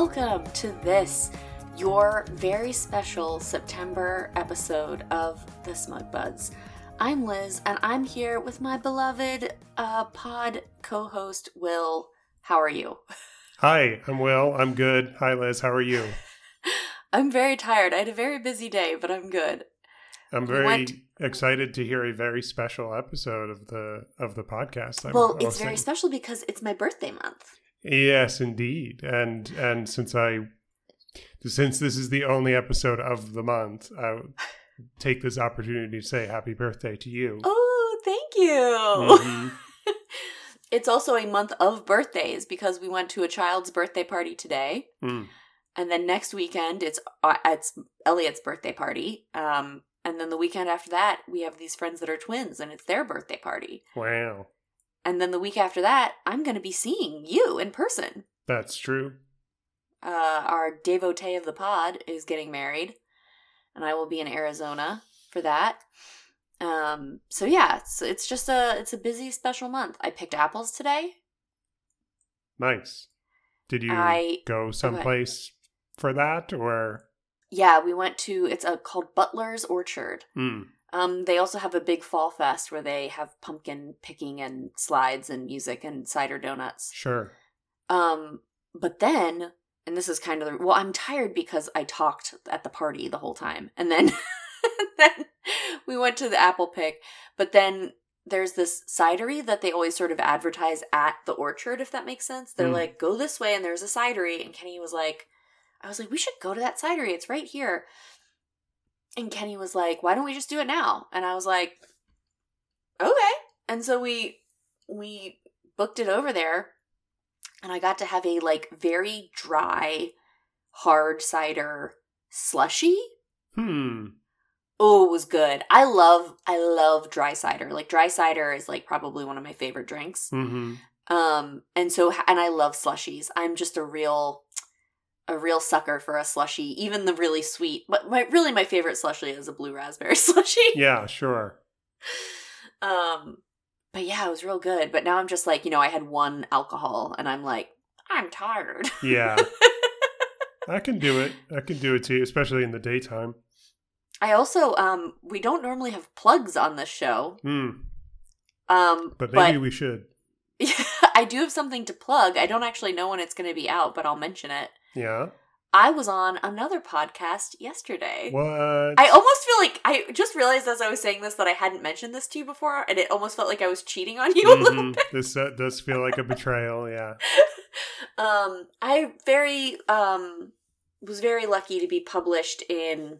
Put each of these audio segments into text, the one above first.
Welcome to this, your very special September episode of The Smug Buds. I'm Liz, and I'm here with my beloved uh, pod co host, Will. How are you? Hi, I'm Will. I'm good. Hi, Liz. How are you? I'm very tired. I had a very busy day, but I'm good. I'm very went- excited to hear a very special episode of the of the podcast. I'm Well, it's very special because it's my birthday month. Yes, indeed. And and since I since this is the only episode of the month, I take this opportunity to say happy birthday to you. Oh, thank you. Mhm. it's also a month of birthdays because we went to a child's birthday party today. Mm. and then next weekend it's uh, it's Elliot's birthday party. Um, and then the weekend after that, we have these friends that are twins, and it's their birthday party. Wow, And then the week after that, I'm going to be seeing you in person. that's true. Uh, our devotee of the pod is getting married, and I will be in Arizona for that. Um, so yeah, it's, it's just a it's a busy special month. I picked apples today. Nice. Did you I go someplace for that or? yeah, we went to it's a called Butler's Orchard. Mm. Um, they also have a big fall fest where they have pumpkin picking and slides and music and cider donuts. Sure. Um, but then, and this is kind of the, well, I'm tired because I talked at the party the whole time, and then then we went to the apple pick. But then there's this cidery that they always sort of advertise at the orchard, if that makes sense. They're Mm. like, go this way, and there's a cidery, and Kenny was like, I was like, we should go to that cidery. It's right here. And Kenny was like, why don't we just do it now? And I was like, okay. And so we we booked it over there and I got to have a like very dry hard cider slushy. Hmm. Oh, it was good. I love I love dry cider. Like dry cider is like probably one of my favorite drinks. Mm-hmm. Um and so and I love slushies. I'm just a real a real sucker for a slushy, even the really sweet. But my really my favorite slushy is a blue raspberry slushy. Yeah, sure. Um, but yeah, it was real good. But now I'm just like, you know, I had one alcohol and I'm like, I'm tired. Yeah. I can do it. I can do it too, especially in the daytime. I also, um, we don't normally have plugs on this show. Hmm. Um, But but, maybe we should. I do have something to plug. I don't actually know when it's going to be out, but I'll mention it. Yeah. I was on another podcast yesterday. What? I almost feel like I just realized as I was saying this that I hadn't mentioned this to you before, and it almost felt like I was cheating on you a little Mhm. This uh, does feel like a betrayal. Yeah. um i very um was very lucky to be published in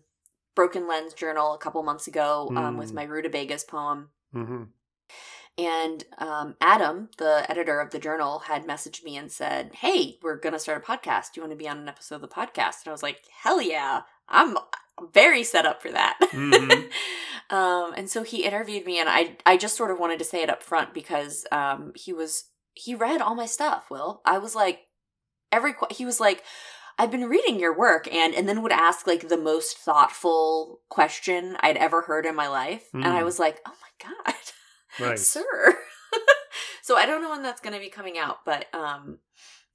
broken lens journal a couple months ago um, with Mm. my rutabagas poem hmm and um, adam the editor of the journal had messaged me and said hey we're gonna start a podcast. Do you want to be on an episode of the podcast? And i was like hell yeah. I'm very set up for that. Mhm. um, and so he interviewed me and i i just sort of wanted to say it up front because um, he was he read all my stuff will. I was like every he was like i've been reading your work and and then would ask like the most thoughtful question i'd ever heard in my life. And i Mm. was like oh my god Nice. sir so i don't know when that's going to be coming out but um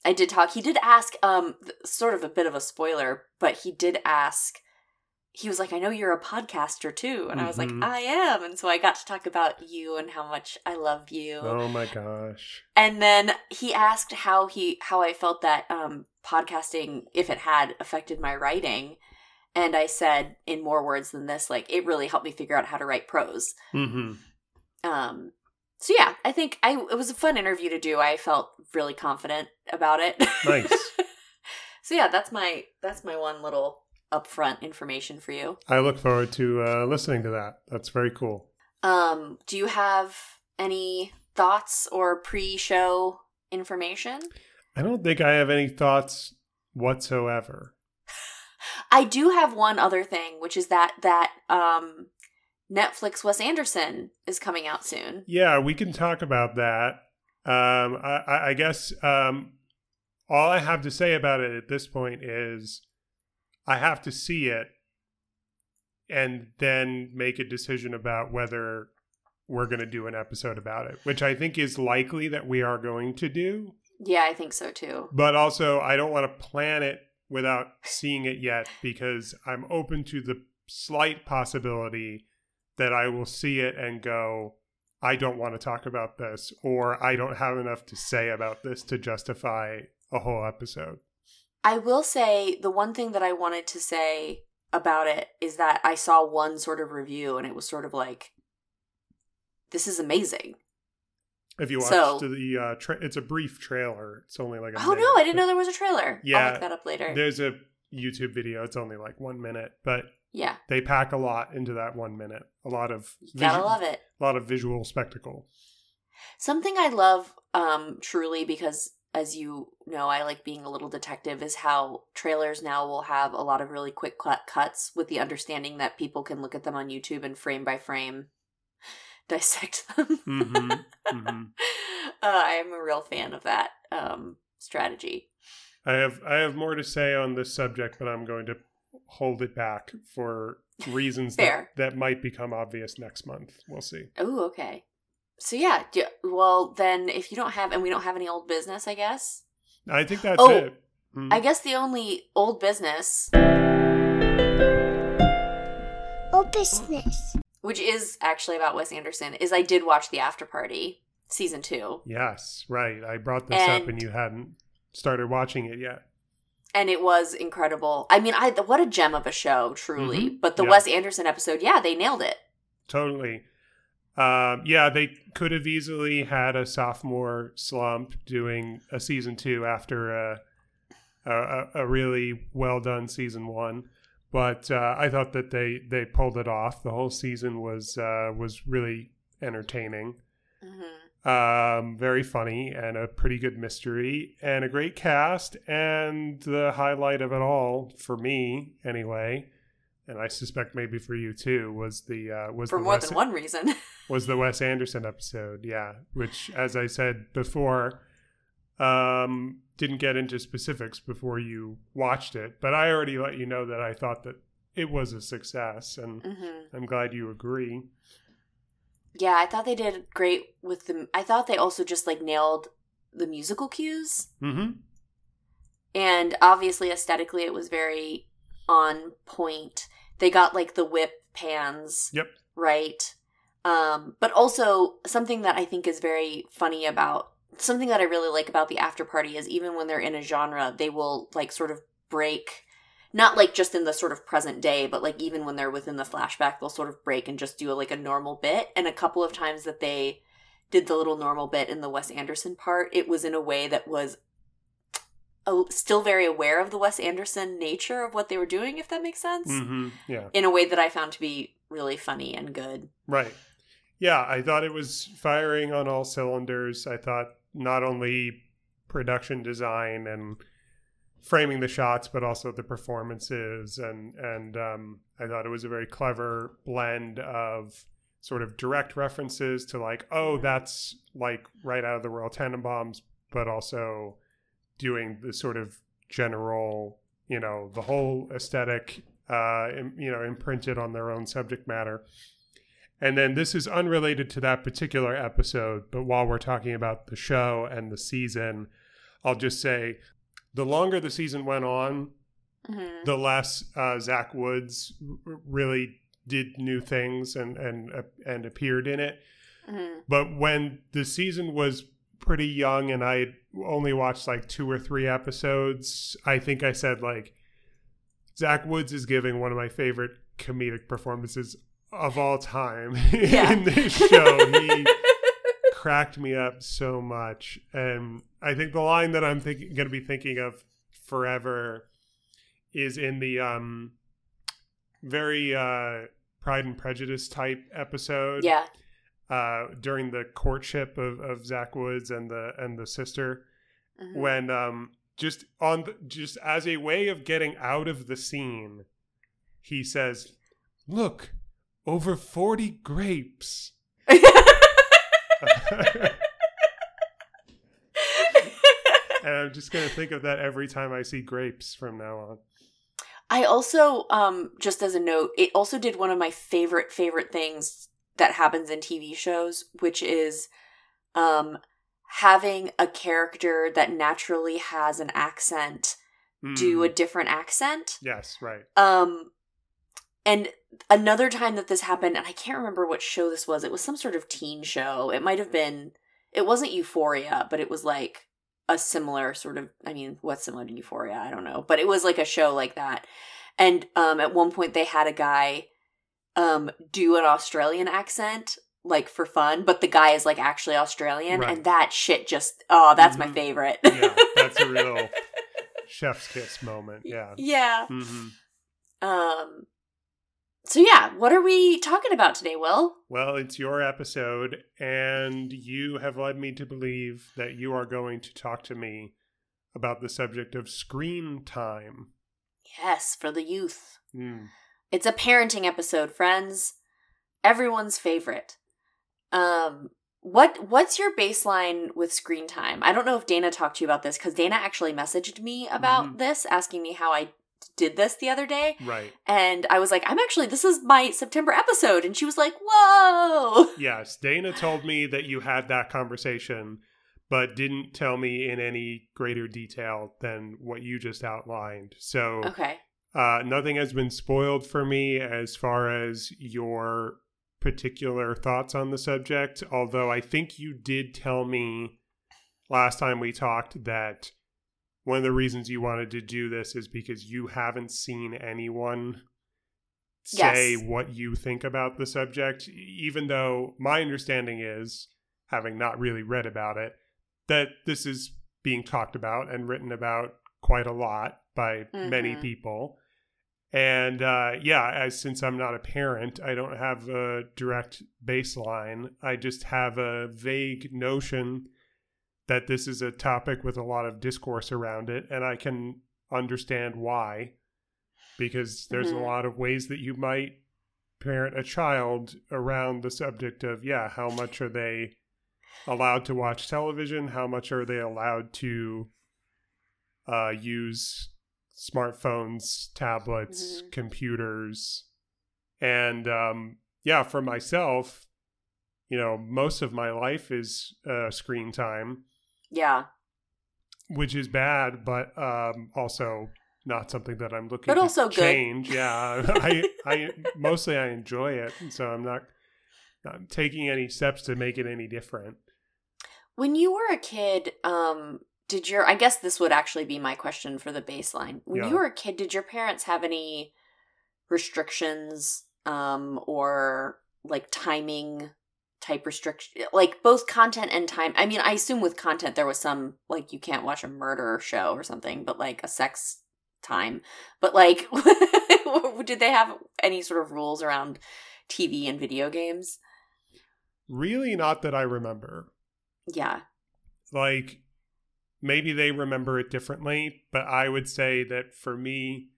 i did talk he did ask um th- sort of a bit of a spoiler but he did ask he was like i know you're a podcaster too and i was like Mhm. i am and so i got to talk about you and how much i love you Oh my gosh. and then he asked how he how I felt that um podcasting if it had affected my writing and I said in more words than this like it really helped me figure out how to write prose. hmm Um so yeah, I think I it was a fun interview to do. I felt really confident about it. Nice. so yeah, that's my that's my one little upfront information for you. I look forward to uh, listening to that. That's very cool. Um do you have any thoughts or pre-show information? I don't think I have any thoughts whatsoever. I do have one other thing, which is that that um Netflix Wes Anderson is coming out soon. Yeah, we can talk about that. Um, I, I guess um, all I have to say about it at this point is I have to see it and then make a decision about whether we're going to do an episode about it, which I think is likely that we are going to do. Yeah, I think so too. But also, I don't want to plan it without seeing it yet because I'm open to the slight possibility that I will see it and go, I don't want to talk about this, or I don't have enough to say about this to justify a whole episode. I will say the one thing that I wanted to say about it is that I saw one sort of review and it was sort of like, this is amazing. If you watched So- the, uh, tra- it's a brief trailer. It's only like a Oh minute, no, I didn't know there was a trailer. Yeah, I'll look that up later. There's a YouTube video. It's only like one minute, but Yeah, they pack a lot into that one minute. A lot of you gotta visu- love it. a lot of visual spectacle. Something I love um truly because as you know, I like being a little detective is how trailers now will have a lot of really quick cut cuts with the understanding that people can look at them on YouTube and frame by frame dissect them. Mhm, mhm. Uh, I am a real fan of that um strategy. I have I have more to say on this subject, but I'm going to hold it back for reasons that, that might become obvious next month. We'll see. Oh, okay. So yeah, do, well then if you don't have and we don't have any old business, I guess. I think that's Oh, it. Mm. I guess the only old business Oh, business. which is actually about Wes Anderson, is I did watch The After Party season two, yes, right. I brought this up And- and you hadn't started watching it yet. And it was incredible. I mean, I what a gem of a show, truly. Mhm. But the Yeah. Wes Anderson episode, yeah, they nailed it. Totally. Um, yeah, they could have easily had a sophomore slump doing a season two after a a, a really well done season one, but uh, I thought that they they pulled it off. The whole season was uh, was really entertaining, hmm um, very funny, and a pretty good mystery, and a great cast. And the highlight of it all for me, anyway. And I suspect maybe for you too was the uh, was For the more Wes- than one reason. was the Wes Anderson episode, yeah, which, as I said before, um, didn't get into specifics before you watched it, but I already let you know that I thought that it was a success, and hmm I'm glad you agree. Yeah, I thought they did great with the. I thought they also just like nailed the musical cues. Mm-hmm. and obviously aesthetically it was very on point they got like the whip pans Yep. right um but also something that i think is very funny about something that i really like about the after party is even when they're in a genre they will like sort of break not like just in the sort of present day but like even when they're within the flashback they'll sort of break and just do like a normal bit and a couple of times that they did the little normal bit in the wes anderson part it was in a way that was uh, still very aware of the Wes Anderson nature of what they were doing, if that makes sense, Mm-hmm. Yeah. in a way that I found to be really funny and good. Right. Yeah, I thought it was firing on all cylinders. I thought not only production design and framing the shots, but also the performances, and and um, I thought it was a very clever blend of sort of direct references to like, oh, that's like right out of the Royal Tenenbaums, but also doing the sort of general, you know, the whole aesthetic, uh, you know, imprinted on their own subject matter. And then this is unrelated to that particular episode, but while we're talking about the show and the season, I'll just say the longer the season went on, Mm-hmm. the less uh, Zach Woods r- really did new things and and uh, and appeared in it. Mm-hmm. But when the season was pretty young and I only watched like two or three episodes, I think I said like Zach Woods is giving one of my favorite comedic performances of all time Yeah. in this show. He cracked me up so much, and I think the line that I'm thinking going to be thinking of forever is in the um very uh Pride and Prejudice type episode yeah. uh, during the courtship of, of Zach Woods and the and the sister Mhm. when um just on the, just as a way of getting out of the scene, he says, "Look, over forty grapes." and I'm just gonna think of that every time I see grapes from now on. I also, um, just as a note, it also did one of my favorite favorite things that happens in TV shows, which is, um, having a character that naturally has an accent do Mm. a different accent. yes, right. Um and another time that this happened and I can't remember what show this was. It was some sort of teen show. It might have been it wasn't Euphoria, but it was like a similar sort of I mean, what's similar to Euphoria? I don't know, but it was like a show like that. And um at one point they had a guy um do an Australian accent like for fun, but the guy is like actually Australian Right. and that shit just oh, that's my Mhm. favorite. Yeah, that's a real chef's kiss moment. Yeah. yeah. hmm Um. So yeah, what are we talking about today, Will? Well, it's your episode, and you have led me to believe that you are going to talk to me about the subject of screen time. Yes, for the youth. Hmm. It's a parenting episode, friends. Everyone's favorite. Um. What What's your baseline with screen time? I don't know if Dana talked to you about this because Dana actually messaged me about Mhm. this, asking me how I did this the other day, Right. and I was like, "I'm actually this is my September episode," and she was like, "Whoa!" Yes, Dana told me that you had that conversation, but didn't tell me in any greater detail than what you just outlined. So Okay. uh, nothing has been spoiled for me as far as your particular thoughts on the subject. Although I think you did tell me last time we talked that one of the reasons you wanted to do this is because you haven't seen anyone say Yes. what you think about the subject, even though my understanding is, having not really read about it, that this is being talked about and written about quite a lot by many Mhm. people. And uh, yeah, as since I'm not a parent, I don't have a direct baseline. I just have a vague notion that this is a topic with a lot of discourse around it, and I can understand why because there's Mhm. a lot of ways that you might parent a child around the subject of yeah how much are they allowed to watch television how much are they allowed to uh, use smartphones tablets Mhm. computers and um, yeah for myself you know most of my life is uh, screen time Yeah. which is bad, but um, also not something that I'm looking But to also good. change. Yeah, I, I mostly I enjoy it, so I'm not, not taking any steps to make it any different. When you were a kid, um, did your I guess this would actually be my question for the baseline. When Yeah. you were a kid, did your parents have any restrictions um or like timing type restriction like both content and time i mean i assume with content there was some like you can't watch a murder show or something but like a sex time but like did they have any sort of rules around tv and video games Really, not that I remember. yeah Like maybe they remember it differently, but I would say that for me,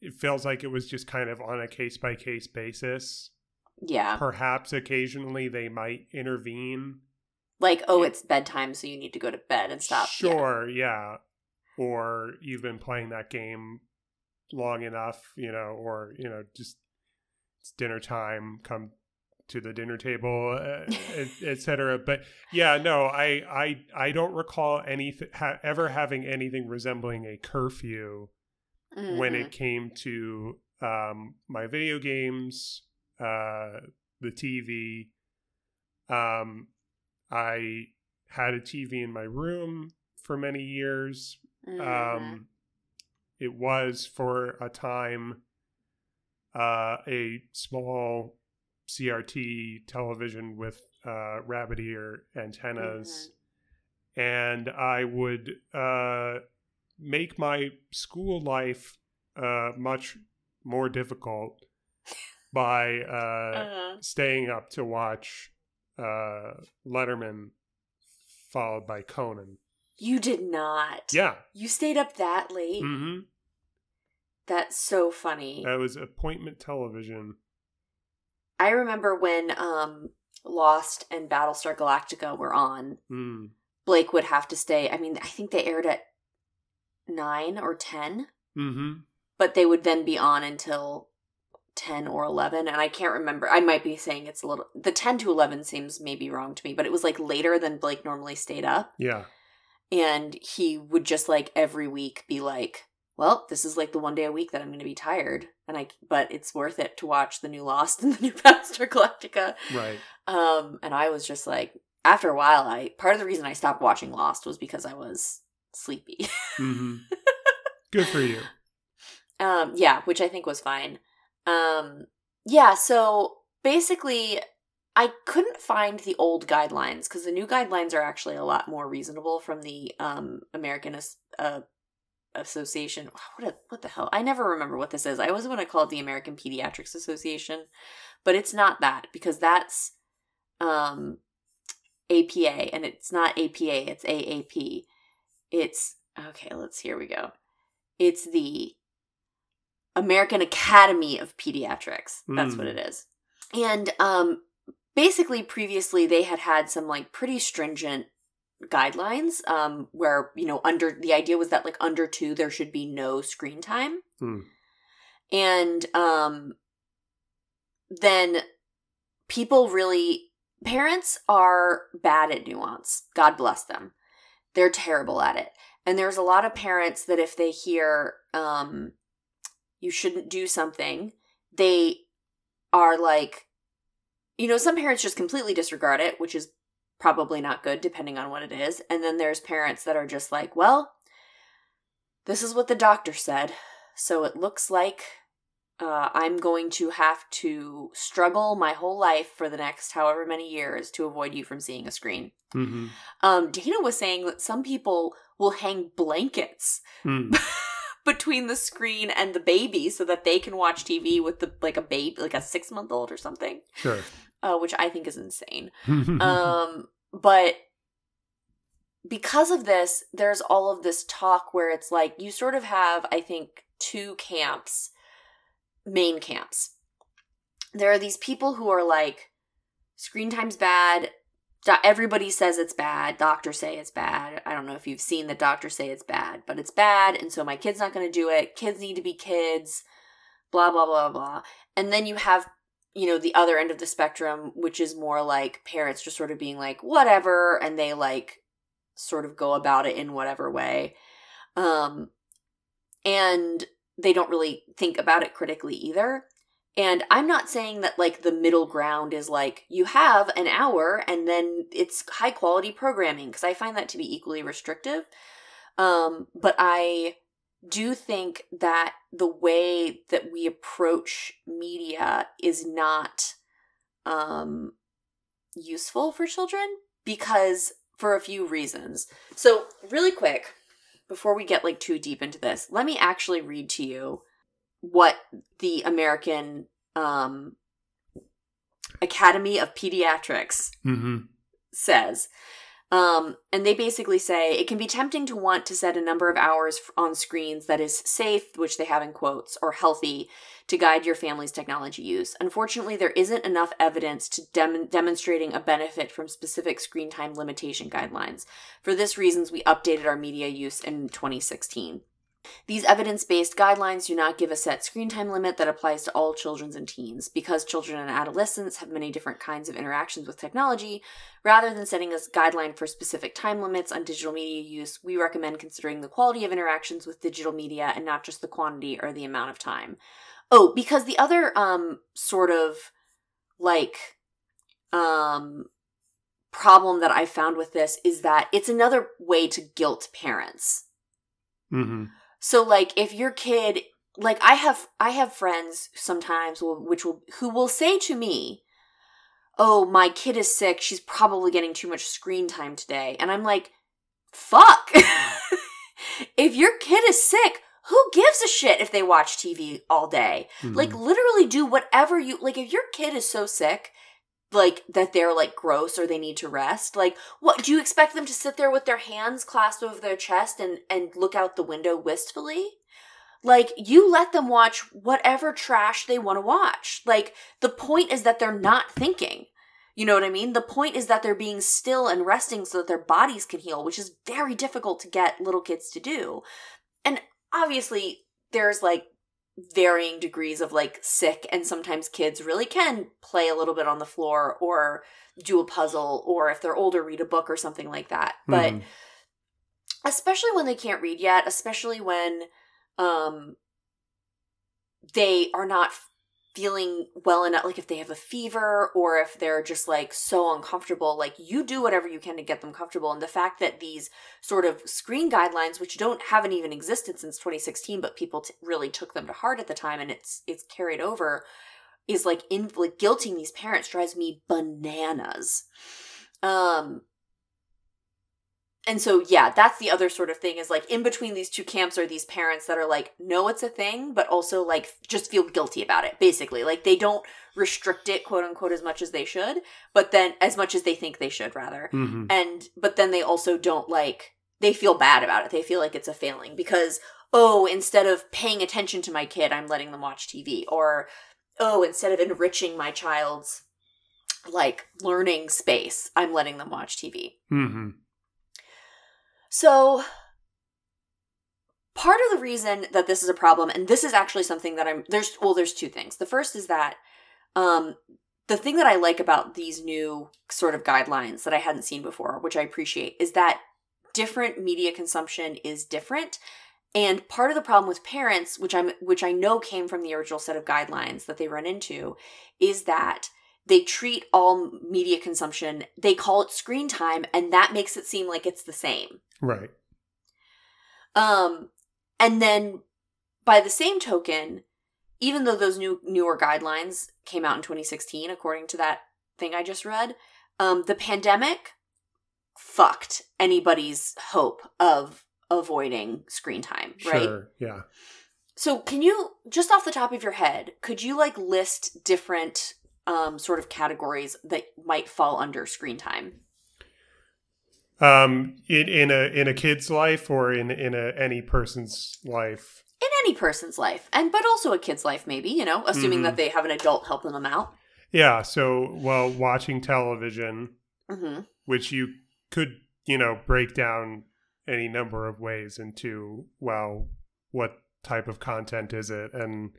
it feels like it was just kind of on a case by case basis. Yeah Perhaps occasionally they might intervene like oh it's bedtime so you need to go to bed and stop Sure, yeah. Or you've been playing that game long enough, you know, or you know, just it's dinner time. Come to the dinner table, uh, et, et. But yeah, no, I I I don't recall anything ha- ever having anything resembling a curfew when Mhm. it came to um, my video games, uh, the TV. Um, I had a TV in my room for many years. Mhm. Um, it was for a time uh, a small CRT television with uh, rabbit ear antennas, and I would uh, make my school life uh, much more difficult by uh, Uh-huh. staying up to watch uh, Letterman, followed by Conan. You did not. Yeah. You stayed up that late. hmm That's so funny. That was appointment television. I remember when um Lost and Battlestar Galactica were on, Mm. Blake would have to stay. I mean, I think they aired at 9 or 10, hmm but they would then be on until 10 or 11 and I can't remember. I might be saying it's a little the 10 to 11 seems maybe wrong to me, but it was like later than Blake normally stayed up Yeah. and he would just like every week be like, "Well, this is like the one day a week that I'm going to be tired." And I but it's worth it to watch the new Lost and the new Battlestar Galactica. Right. Um and I was just like after a while I part of the reason I stopped watching Lost was because I was sleepy. hmm Good for you. Um, yeah, which I think was fine. Um, yeah, so basically, I couldn't find the old guidelines because the new guidelines are actually a lot more reasonable from the um, American As- uh, Association. What a, what the hell? I never remember what this is. I always want to call it the American Pediatrics Association, but it's not that because that's um, APA and it's not APA. It's AAP. It's okay. Let's here we go. It's the American Academy of Pediatrics. That's Mm. what it is. And um basically previously they had had some like pretty stringent guidelines um where you know under the idea was that like under 2 there should be no screen time. Hmm. And um then people really parents are bad at nuance. God bless them. They're terrible at it. And there's a lot of parents that if they hear um you shouldn't do something, they are like you know, some parents just completely disregard it, which is probably not good depending on what it is. And then there's parents that are just like, well, this is what the doctor said. So it looks like uh, I'm going to have to struggle my whole life for the next however many years to avoid you from seeing a screen. hmm Um, Dana was saying that some people will hang blankets Hmm. between the screen and the baby so that they can watch TV with the like a baby, like a six month old or something, Sure. uh, which I think is insane. Um, but because of this, there's all of this talk where it's like you sort of have, I think, two camps, main camps. There are these people who are like, screen time's bad. Everybody says it's bad. Doctors say it's bad. I don't know if you've seen the doctors say it's bad, but it's bad. And so my kid's not going to do it. Kids need to be kids. Blah, blah, blah, blah. And then you have you know the other end of the spectrum which is more like parents just sort of being like whatever and they like sort of go about it in whatever way um and they don't really think about it critically either and i'm not saying that like the middle ground is like you have an hour and then it's high quality programming because i find that to be equally restrictive um but i do think that the way that we approach media is not um useful for children because for a few reasons. So, really quick, before we get like too deep into this, let me actually read to you what the American um Academy of Pediatrics hmm says. Um, and they basically say it can be tempting to want to set a number of hours on screens that is safe, which they have in quotes, or healthy to guide your family's technology use. Unfortunately, there isn't enough evidence to dem- demonstrating a benefit from specific screen time limitation guidelines. For this reasons, we updated our media use in 2016. These evidence based guidelines do not give a set screen time limit that applies to all children and teens. Because children and adolescents have many different kinds of interactions with technology, rather than setting a guideline for specific time limits on digital media use, we recommend considering the quality of interactions with digital media and not just the quantity or the amount of time. Oh, because the other um sort of like um problem that I found with this is that it's another way to guilt parents. hmm So like if your kid like I have I have friends sometimes will, which will who will say to me, "Oh, my kid is sick. She's probably getting too much screen time today." And I'm like, "Fuck." if your kid is sick, who gives a shit if they watch TV all day? Like mm-hmm. literally do whatever you like if your kid is so sick like that they're like gross or they need to rest? Like what do you expect them to sit there with their hands clasped over their chest and and look out the window wistfully? Like you let them watch whatever trash they want to watch. Like the point is that they're not thinking. You know what i mean? The point is that they're being still and resting so that their bodies can heal which is very difficult to get little kids to do. And obviously there's like varying degrees of like sick and sometimes kids really can play a little bit on the floor or do a puzzle or if they're older read a book or something like that but Mhm. especially when they can't read yet especially when um they are not feeling well enough like if they have a fever or if they're just like so uncomfortable like you do whatever you can to get them comfortable. And the fact that these sort of screen guidelines which don't haven't even existed since 2016 but people t- really took them to heart at the time and it's it's carried over is like in like guilting these parents drives me bananas. Um and so yeah that's the other sort of thing is like in between these two camps are these parents that are like no it's a thing but also like just feel guilty about it basically like they don't restrict it quote unquote as much as they should but then as much as they think they should rather Mhm. and but then they also don't like they feel bad about it they feel like it's a failing because oh instead of paying attention to my kid i'm letting them watch tv or oh instead of enriching my child's like learning space i'm letting them watch tv Mhm. So part of the reason that this is a problem and this is actually something that i'm there's well there's two things. The first is that um the thing that i like about these new sort of guidelines that i hadn't seen before which i appreciate is that different media consumption is different. And part of the problem with parents which i'm which i know came from the original set of guidelines that they run into is that they treat all media consumption they call it screen time and that makes it seem like it's the same Right. um, and then by the same token, even though those new newer guidelines came out in 2016, according to that thing I just read, um, the pandemic fucked anybody's hope of avoiding screen time, right? Sure. Yeah. So, can you just off the top of your head, could you like list different um sort of categories that might fall under screen time? Um, in in a in a kid's life or in in a any person's life. In any person's life, and but also a kid's life, maybe, you know, assuming Mhm. that they have an adult helping them out. Yeah. So, well, watching television, Mm-hmm. which you could you know break down any number of ways into well, what type of content is it, and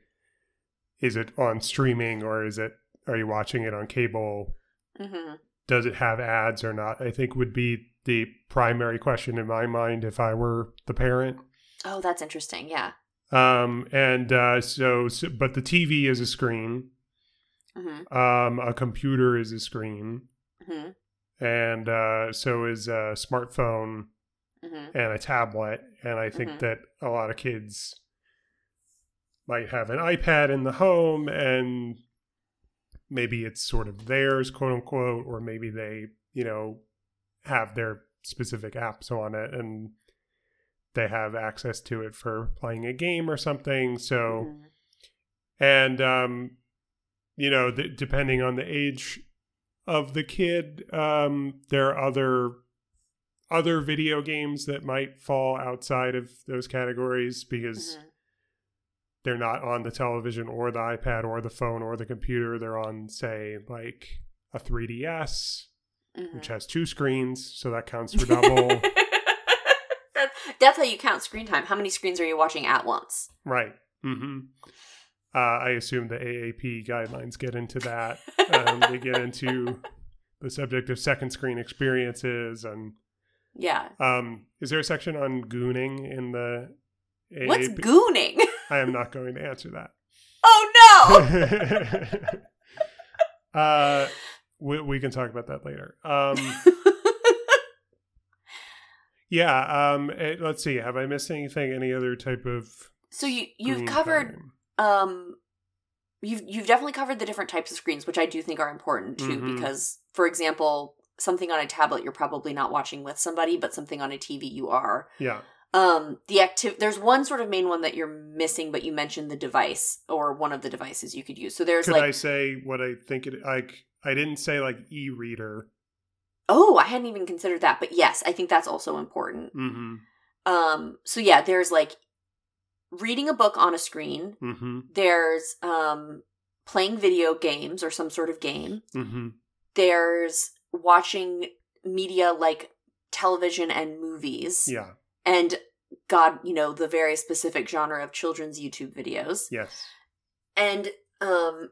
is it on streaming or is it are you watching it on cable? Mm-hmm. does it have ads or not? I think would be the primary question in my mind if I were the parent. Oh, that's interesting. Yeah. Um, and uh, so, so, but the TV is a screen. Mm-hmm. Um, a computer is a screen, Mm-hmm. and uh, so is a smartphone Mm-hmm. and a tablet. And I think Mhm. that a lot of kids might have an iPad in the home, and maybe it's sort of theirs, quote unquote, or maybe they, you know, have their specific apps on it and they have access to it for playing a game or something. So, Mm-hmm. and um, you know, th- depending on the age of the kid, um, there are other other video games that might fall outside of those categories because Mm-hmm. They're not on the television or the iPad or the phone or the computer. They're on, say, like a 3DS, Mm-hmm. which has two screens, so that counts for double. That- That's how you count screen time. How many screens are you watching at once? right. hmm Uh, I assume the AAP guidelines get into that. Um, they get into the subject of second screen experiences and Yeah. um, is there a section on gooning in the AAP? What's gooning? I am not going to answer that. Oh no! uh, we, we can talk about that later. Um, yeah. Um, eh, let's see. Have I missed anything? Any other type of so you you've covered um you've you've definitely covered the different types of screens which i do think are important too Mhm. because for example something on a tablet you're probably not watching with somebody but something on a tv you are Yeah. Um the active there's one sort of main one that you're missing but you mentioned the device or one of the devices you could use so there's Could like I say what I think it like? I didn't say like e-reader. oh i hadn't even considered that but yes i think that's also important Mm-hmm. um so yeah there's like reading a book on a screen Mm-hmm. there's um playing video games or some sort of game Mm-hmm. there's watching media like television and movies Yeah. And God, you know, the very specific genre of children's YouTube videos. Yes. And um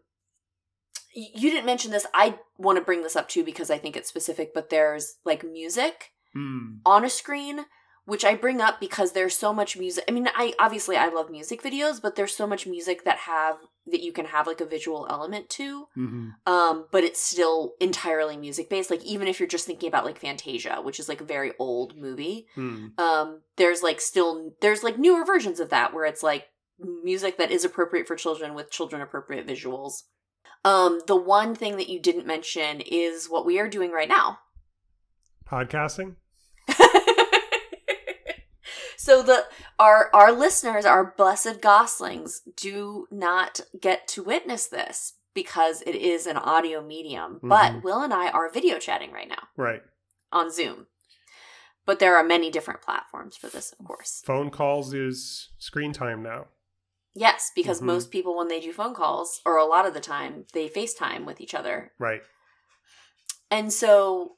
you didn't mention this. I want to bring this up too because I think it's specific, but there's like music Mm. on a screen which I bring up because there's so much music. I mean, I obviously I love music videos, but there's so much music that have that you can have like a visual element to. hmm Um, but it's still entirely music based. Like even if you're just thinking about like Fantasia, which is like a very old movie, Mm. um, there's like still there's like newer versions of that where it's like music that is appropriate for children with children appropriate visuals. Um, the one thing that you didn't mention is what we are doing right now. Podcasting. so the our our listeners, our blessed goslings, do not get to witness this because it is an audio medium. But Mhm. Will and I are video chatting right now Right. on Zoom. But there are many different platforms for this, of course. Phone calls is screen time now. Yes, because Mhm. most people, when they do phone calls, or a lot of the time, they FaceTime with each other. Right. And so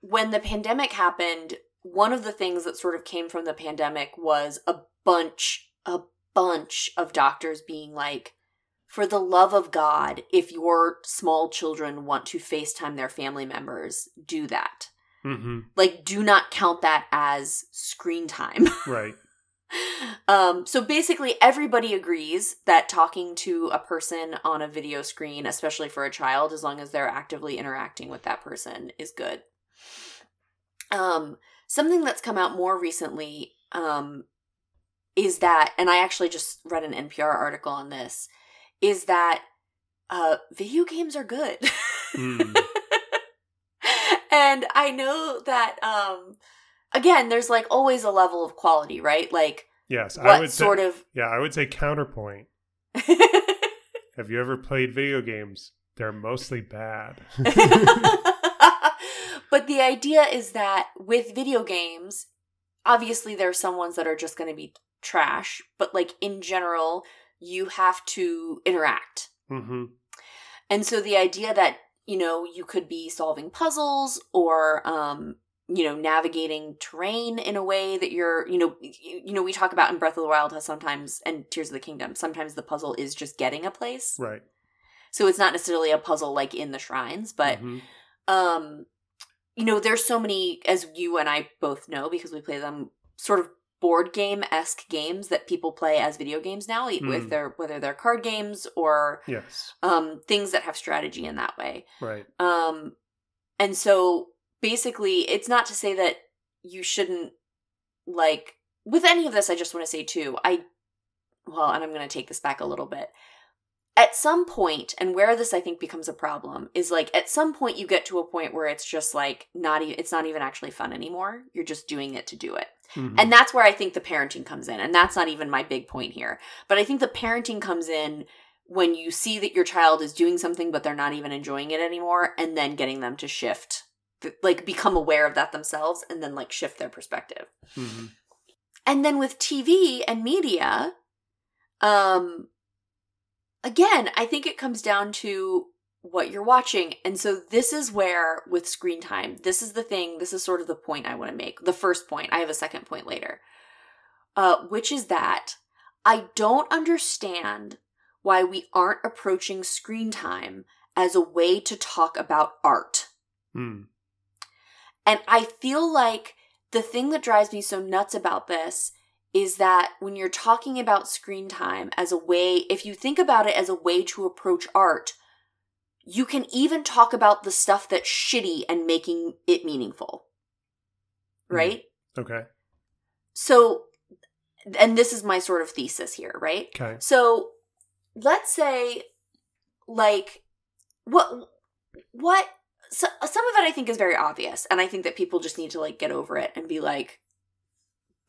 when the pandemic happened, one of the things that sort of came from the pandemic was a bunch, a bunch of doctors being like, for the love of God, if your small children want to FaceTime their family members, do that. hmm Like, do not count that as screen time. Right. um, so basically, everybody agrees that talking to a person on a video screen, especially for a child, as long as they're actively interacting with that person, is good. Um, something that's come out more recently um, is that, and I actually just read an NPR article on this, is that uh, video games are good. Mm. and I know that, um, again, there's like always a level of quality, right? Like, Yes. I what would sort say, of. Yeah, I would say counterpoint. Have you ever played video games? They're mostly bad. but the idea is that with video games, obviously there are some ones that are just going to be trash, but like in general, you have to interact. hmm And so the idea that, you know, you could be solving puzzles or um you know navigating terrain in a way that you're you know you, you know we talk about in breath of the wild how sometimes and tears of the kingdom sometimes the puzzle is just getting a place Right. so it's not necessarily a puzzle like in the shrines but Mhm. um you know there's so many as you and i both know because we play them sort of board game esque games that people play as video games now Mm. with their whether they're card games or Yes. um things that have strategy in that way Right. um and so basically it's not to say that you shouldn't like with any of this i just want to say too i well and i'm going to take this back a little bit at some point and where this i think becomes a problem is like at some point you get to a point where it's just like not even it's not even actually fun anymore you're just doing it to do it Mhm. and that's where I think the parenting comes in. And that's not even my big point here. But I think the parenting comes in when you see that your child is doing something, but they're not even enjoying it anymore, and then getting them to shift, like become aware of that themselves, and then like shift their perspective. Mhm. And then with TV and media, um, again, I think it comes down to what you're watching. And so this is where with screen time, this is the thing, this is sort of the point I want to make. The first point. I have a second point later. Uh, which is that I don't understand why we aren't approaching screen time as a way to talk about art. Mm. And I feel like the thing that drives me so nuts about this is that when you're talking about screen time as a way, if you think about it as a way to approach art, you can even talk about the stuff that's shitty and making it meaningful. Hmm. Right? Okay. So, and this is my sort of thesis here, right? Okay. So, let's say, like, what, what, so, some of it I think is very obvious, and I think that people just need to like get over it and be like,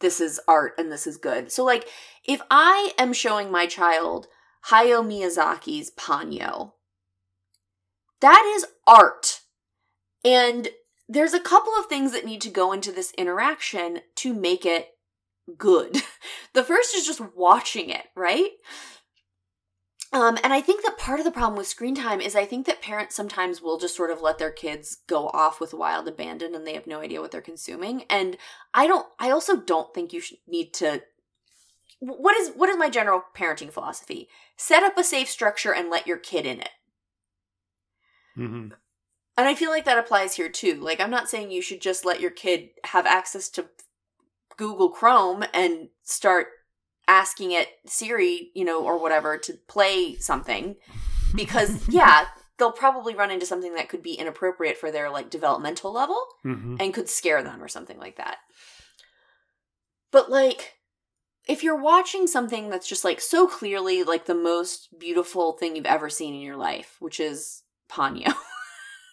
this is art and this is good. So, like, if I am showing my child Hayao Miyazaki's Ponyo, that is art. And there's a couple of things that need to go into this interaction to make it good. The first is just watching it, right? Um, and I think that part of the problem with screen time is I think that parents sometimes will just sort of let their kids go off with wild abandon and they have no idea what they're consuming. And I don't, I also don't think you should need to. What is what is my general parenting philosophy? Set up a safe structure and let your kid in it. hmm And I feel like that applies here too. Like, I'm not saying you should just let your kid have access to Google Chrome and start asking it Siri, you know, or whatever to play something because, yeah, they'll probably run into something that could be inappropriate for their like developmental level hmm and could scare them or something like that. But like, if you're watching something that's just like so clearly like the most beautiful thing you've ever seen in your life, which is Ponyo.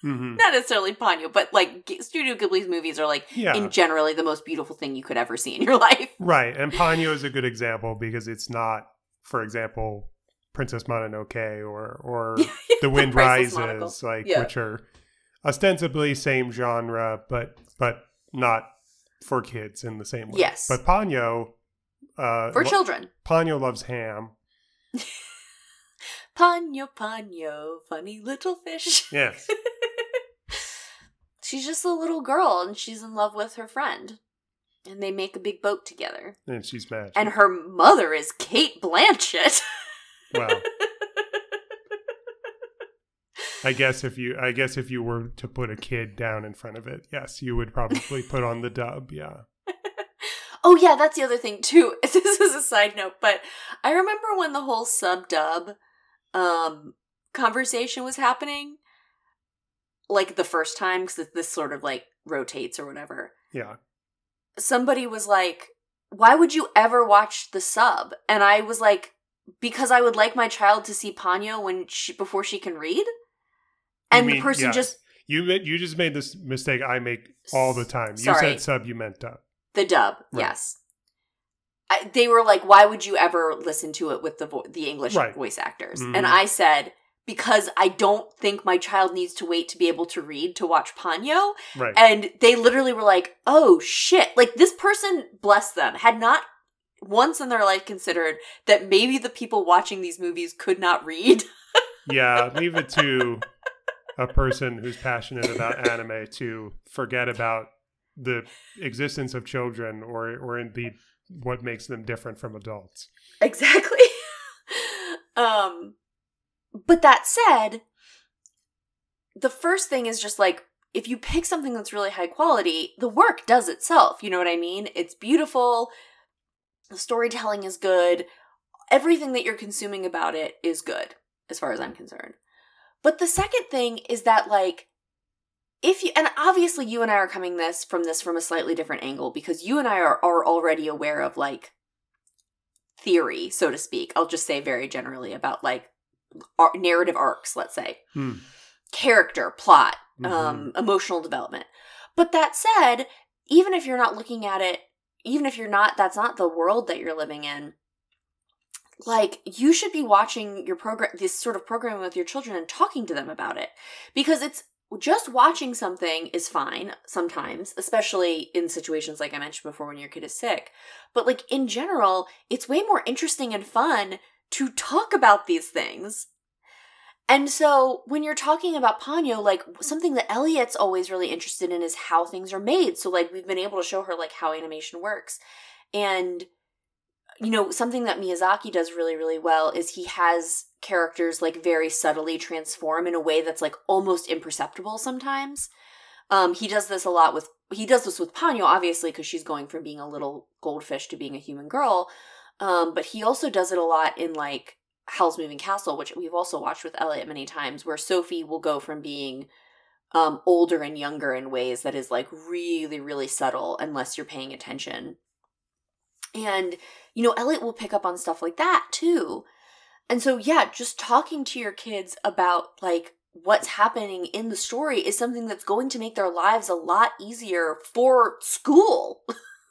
hmm not necessarily Ponyo, but like Studio Ghibli's movies are like Yeah. in generally the most beautiful thing you could ever see in your life. Right. And Ponyo is a good example because it's not, for example, Princess Mononoke or or The Wind Priceless Rises, like Yeah. which are ostensibly same genre, but but not for kids in the same way. Yes. But Ponyo uh For children. Ponyo loves ham. Ponyo, Ponyo, funny little fish. Yes. She's just a little girl and she's in love with her friend. And they make a big boat together. and she's magic. And her mother is Cate Blanchett. well, I guess if you I guess if you were to put a kid down in front of it, yes, you would probably put on the dub, yeah. Oh yeah, that's the other thing too. This is a side note, but I remember when the whole sub dub um conversation was happening like the first time cuz this sort of like rotates or whatever. Yeah. Somebody was like, "Why would you ever watch the sub?" And I was like, "Because I would like my child to see Ponyo when she before she can read." And mean- the person yeah. just You you just made this mistake I make all the time. You Sorry. said sub, you meant dub. The dub, Right. yes. I, they were like, "Why would you ever listen to it with the vo- the English Right. voice actors?" Mhm. And I said, "Because I don't think my child needs to wait to be able to read to watch Ponyo." Right. And they literally were like, "Oh shit!" Like this person, bless them, had not once in their life considered that maybe the people watching these movies could not read. yeah, leave it to a person who's passionate about anime to forget about the existence of children or or indeed what makes them different from adults. Exactly. um but that said, the first thing is just like if you pick something that's really high quality, the work does itself. You know what I mean? It's beautiful. The storytelling is good. Everything that you're consuming about it is good as far as I'm concerned. But the second thing is that like if you and obviously you and I are coming this from this from a slightly different angle because you and I are, are already aware of like theory, so to speak. I'll just say very generally about like ar- narrative arcs, let's say, Hmm. character, plot, Mhm. um, emotional development. But that said, even if you're not looking at it, even if you're not, that's not the world that you're living in. Like you should be watching your program, this sort of programming with your children and talking to them about it, because it's just watching something is fine sometimes, especially in situations like I mentioned before when your kid is sick. But like in general, it's way more interesting and fun to talk about these things. And so when you're talking about Ponyo, like something that Elliot's always really interested in is how things are made. So like we've been able to show her like how animation works. And you know, something that Miyazaki does really, really well is he has characters like very subtly transform in a way that's like almost imperceptible sometimes. Um, he does this a lot with he does this with Ponyo, obviously, because she's going from being a little goldfish to being a human girl. Um, but he also does it a lot in like Howl's Moving Castle, which we've also watched with Elliot many times, where Sophie will go from being um, older and younger in ways that is like really, really subtle unless you're paying attention. And, you know, Elliot will pick up on stuff like that too. And so, yeah, just talking to your kids about like what's happening in the story is something that's going to make their lives a lot easier for school.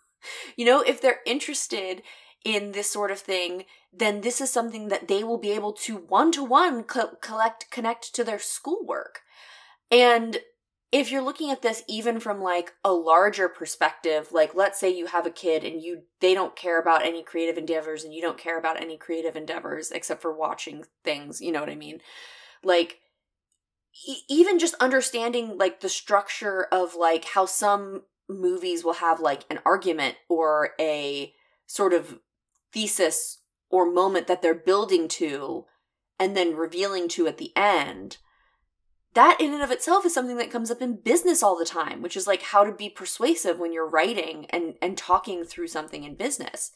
you know, if they're interested in this sort of thing, then this is something that they will be able to one to one collect connect to their schoolwork. And if you're looking at this even from like a larger perspective, like let's say you have a kid and you they don't care about any creative endeavors and you don't care about any creative endeavors except for watching things, you know what I mean? Like even just understanding like the structure of like how some movies will have like an argument or a sort of thesis or moment that they're building to and then revealing to at the end that in and of itself is something that comes up in business all the time which is like how to be persuasive when you're writing and and talking through something in business.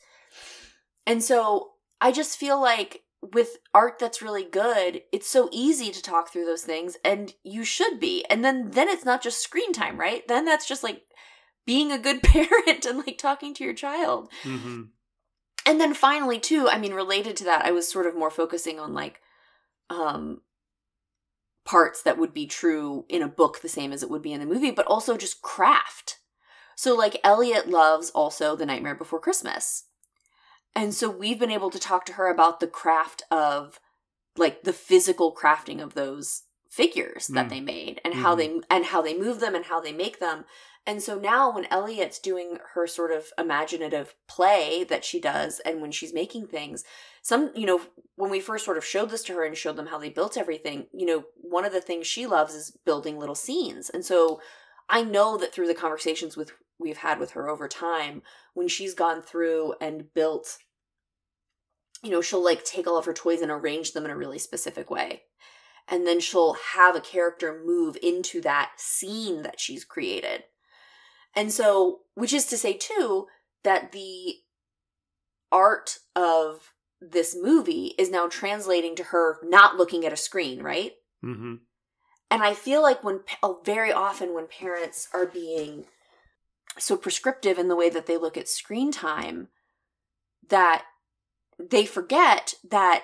And so i just feel like with art that's really good it's so easy to talk through those things and you should be. And then then it's not just screen time right? Then that's just like being a good parent and like talking to your child. Mm-hmm. And then finally too i mean related to that i was sort of more focusing on like um parts that would be true in a book the same as it would be in the movie but also just craft so like elliot loves also the nightmare before christmas and so we've been able to talk to her about the craft of like the physical crafting of those figures that Mm. they made and how Mhm. they and how they move them and how they make them and so now when Elliot's doing her sort of imaginative play that she does and when she's making things, some, you know, when we first sort of showed this to her and showed them how they built everything, you know, one of the things she loves is building little scenes. And so I know that through the conversations with we've had with her over time, when she's gone through and built you know, she'll like take all of her toys and arrange them in a really specific way. And then she'll have a character move into that scene that she's created. And so, which is to say, too, that the art of this movie is now translating to her not looking at a screen, right? Mm-hmm. And I feel like when uh, very often when parents are being so prescriptive in the way that they look at screen time, that they forget that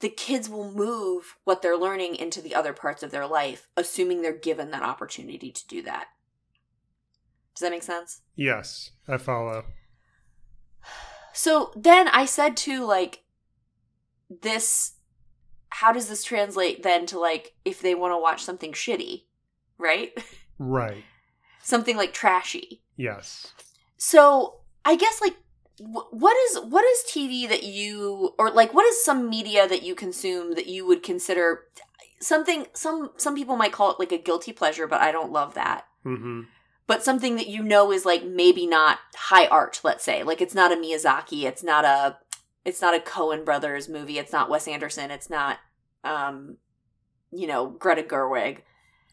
the kids will move what they're learning into the other parts of their life, assuming they're given that opportunity to do that. Does that make sense? Yes, I follow. So then I said to like this how does this translate then to like if they want to watch something shitty, right? Right. something like trashy. Yes. So, I guess like wh- what is what is TV that you or like what is some media that you consume that you would consider something some some people might call it like a guilty pleasure, but I don't love that. Mm-hmm. But something that you know is like maybe not high art, let's say. Like it's not a Miyazaki, it's not a it's not a Coen brothers movie, it's not Wes Anderson, it's not um you know, Greta Gerwig.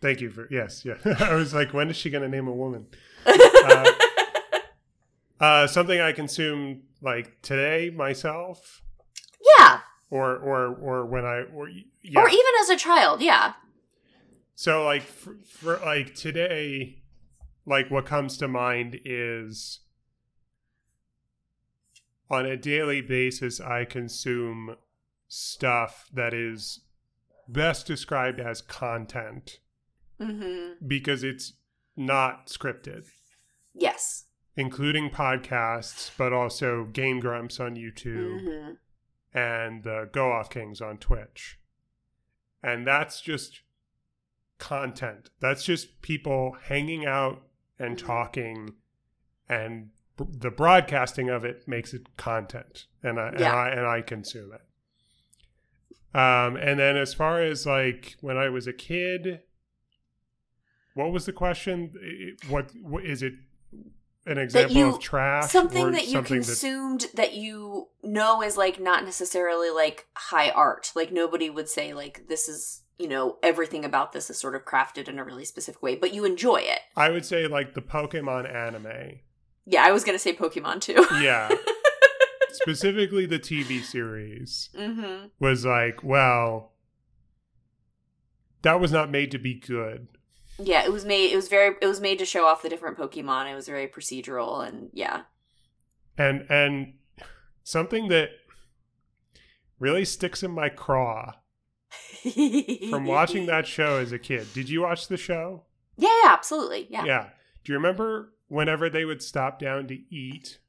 Thank you for yes, yeah. I was like, when is she going to name a woman? Uh, something I consume like today myself, yeah. or or or when I or yeah. Or even as a child, yeah. So like for, for like today, like what comes to mind is on a daily basis I consume stuff that is best described as content Mm-hmm. because it's not scripted, Yes. including podcasts, but also Game Grumps on YouTube Mm-hmm. and the Go Off Kings on Twitch. And that's just content. That's just people hanging out and talking and b- the broadcasting of it makes it content and I, and I and I consume it. Um and then as far as like when I was a kid what was the question? What, what is it an example you- of trash Something that you something that- consumed that you know is like not necessarily like high art. Like nobody would say like this is you know everything about this is sort of crafted in a really specific way, but you enjoy it. I would say like the Pokemon anime. Yeah, I was gonna say Pokemon too. Yeah. Specifically the TV series mm-hmm. was like, well, that was not made to be good. Yeah, it was made. It was very. It was made to show off the different Pokemon. It was very procedural and yeah. And and something that really sticks in my craw from watching that show as a kid. Did you watch the show? Yeah, yeah, absolutely. Yeah. Yeah. Do you remember whenever they would stop down to eat?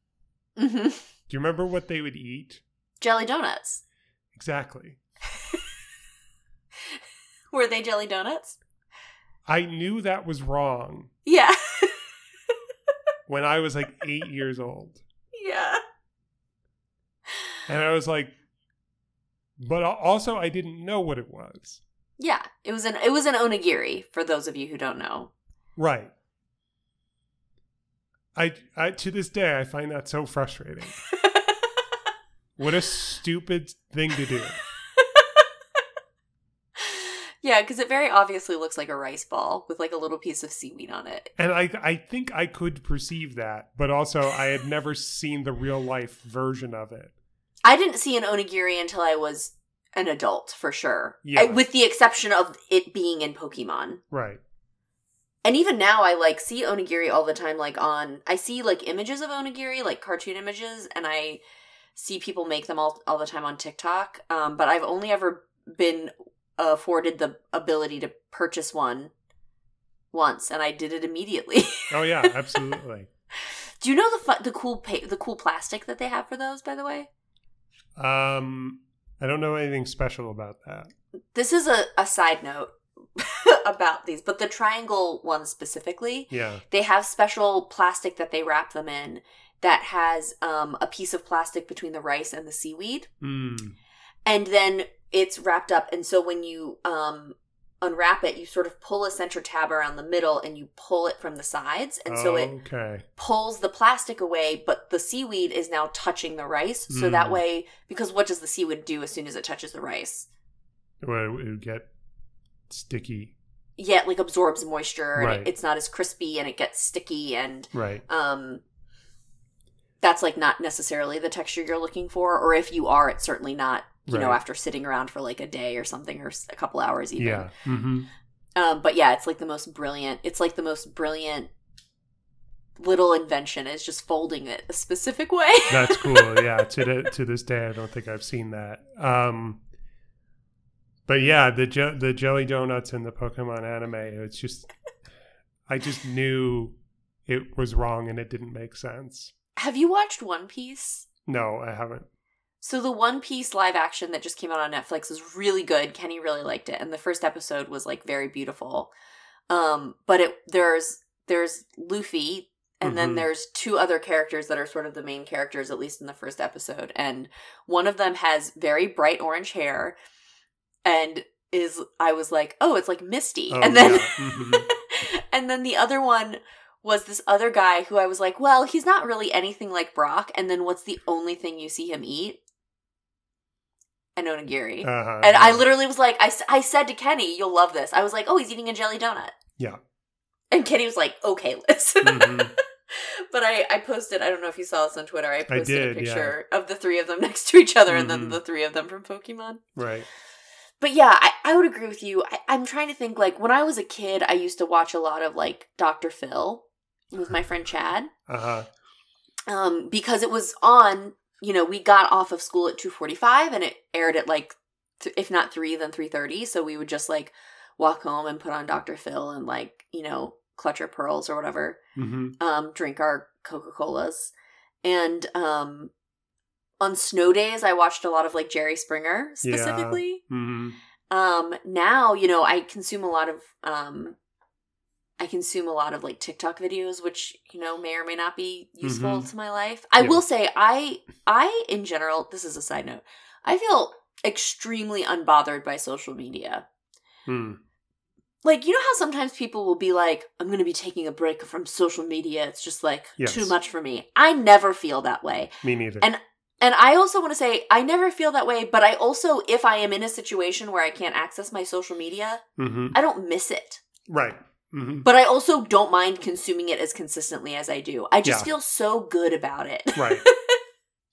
hmm Do you remember what they would eat? Jelly donuts. Exactly. Were they jelly donuts? I knew that was wrong Yeah. when I was like eight years old. yeah. And I was like, but also I didn't know what it was. Yeah. It was an it was an onigiri for those of you who don't know. Right. I, I to this day I find that so frustrating. What a stupid thing to do. yeah, because it very obviously looks like a rice ball with like a little piece of seaweed on it. And I I think I could perceive that, but also I had never seen the real life version of it. I didn't see an onigiri until I was an adult for sure. Yeah. I- with the exception of it being in Pokemon. Right. And even now I like see onigiri all the time like on I see like images of onigiri, like cartoon images, and I see people make them all all the time on TikTok. Um, but I've only ever been afforded the ability to purchase one once and I did it immediately. Oh yeah, absolutely. Do you know the fu- the cool pa- the cool plastic that they have for those by the way? Um I don't know anything special about that. This is a, a side note about these, but the triangle ones specifically, Yeah. they have special plastic that they wrap them in that has um, a piece of plastic between the rice and the seaweed. Mm. And then it's wrapped up. And so when you um, unwrap it, you sort of pull a center tab around the middle and you pull it from the sides. And so it okay. pulls the plastic away, but the seaweed is now touching the rice. So that Mm. way, because what does the seaweed do as soon as it touches the rice? Well, it would get sticky. yeah, it like absorbs moisture and it, it's not as crispy and it gets sticky and Right. um that's like not necessarily the texture you're looking for or if you are it's certainly not you know after sitting around for like a day or something or a couple hours even Yeah. hmm um but yeah it's like the most brilliant it's like the most brilliant little invention is just folding it a specific way That's cool. yeah. To the, to this day, I don't think I've seen that. Um, but yeah, the je- the jelly donuts in the Pokemon anime, it's just, I just knew it was wrong and it didn't make sense. have you watched one piece No, I haven't. So the One Piece live action that just came out on Netflix is really good. Kenny really liked it, and the first episode was like very beautiful. Um, but it there's there's Luffy, and then Mhm. there's two other characters that are sort of the main characters, at least in the first episode. And one of them has very bright orange hair, and is I was like, oh, it's like Misty, Oh, and then yeah. Mhm. and then the other one was this other guy who I was like, well, he's not really anything like Brock. And then what's the only thing you see him eat? An onigiri. Uh-huh, and I literally was like, I, I said to Kenny, you'll love this. I was like, oh, he's eating a jelly donut. Yeah. And Kenny was like, okay, Liz. Mhm. but I, I posted, I don't know if you saw this on Twitter, I posted did, a yeah. picture of the three of them next to each other and then Mhm. the three of them from Pokemon. Right. But yeah, I, I would agree with you. I, I'm trying to think like when I was a kid, I used to watch a lot of like Dr. Phil with my friend Chad. Uh huh. Um, because it was on, you know, we got off of school at 2:45 and it aired at like th- if not 3 then 3:30, so we would just like walk home and put on Dr. Phil and like, you know, clutch our pearls or whatever. hmm Um, drink our Coca-Colas. And um on snow days I watched a lot of like Jerry Springer specifically. hmm Um, now, you know, I consume a lot of um I consume a lot of like TikTok videos, which, you know, may or may not be useful Mhm. to my life. I Yeah. will say I I in general, this is a side note, I feel extremely unbothered by social media. Mm. Like, you know how sometimes people will be like, I'm gonna be taking a break from social media. It's just like Yes. too much for me. I never feel that way. Me neither. And- And I also want to say, I never feel that way, but I also, if I am in a situation where I can't access my social media, hmm I don't miss it. Right. Hmm But I also don't mind consuming it as consistently as I do. I just Yeah. feel so good about it. Right.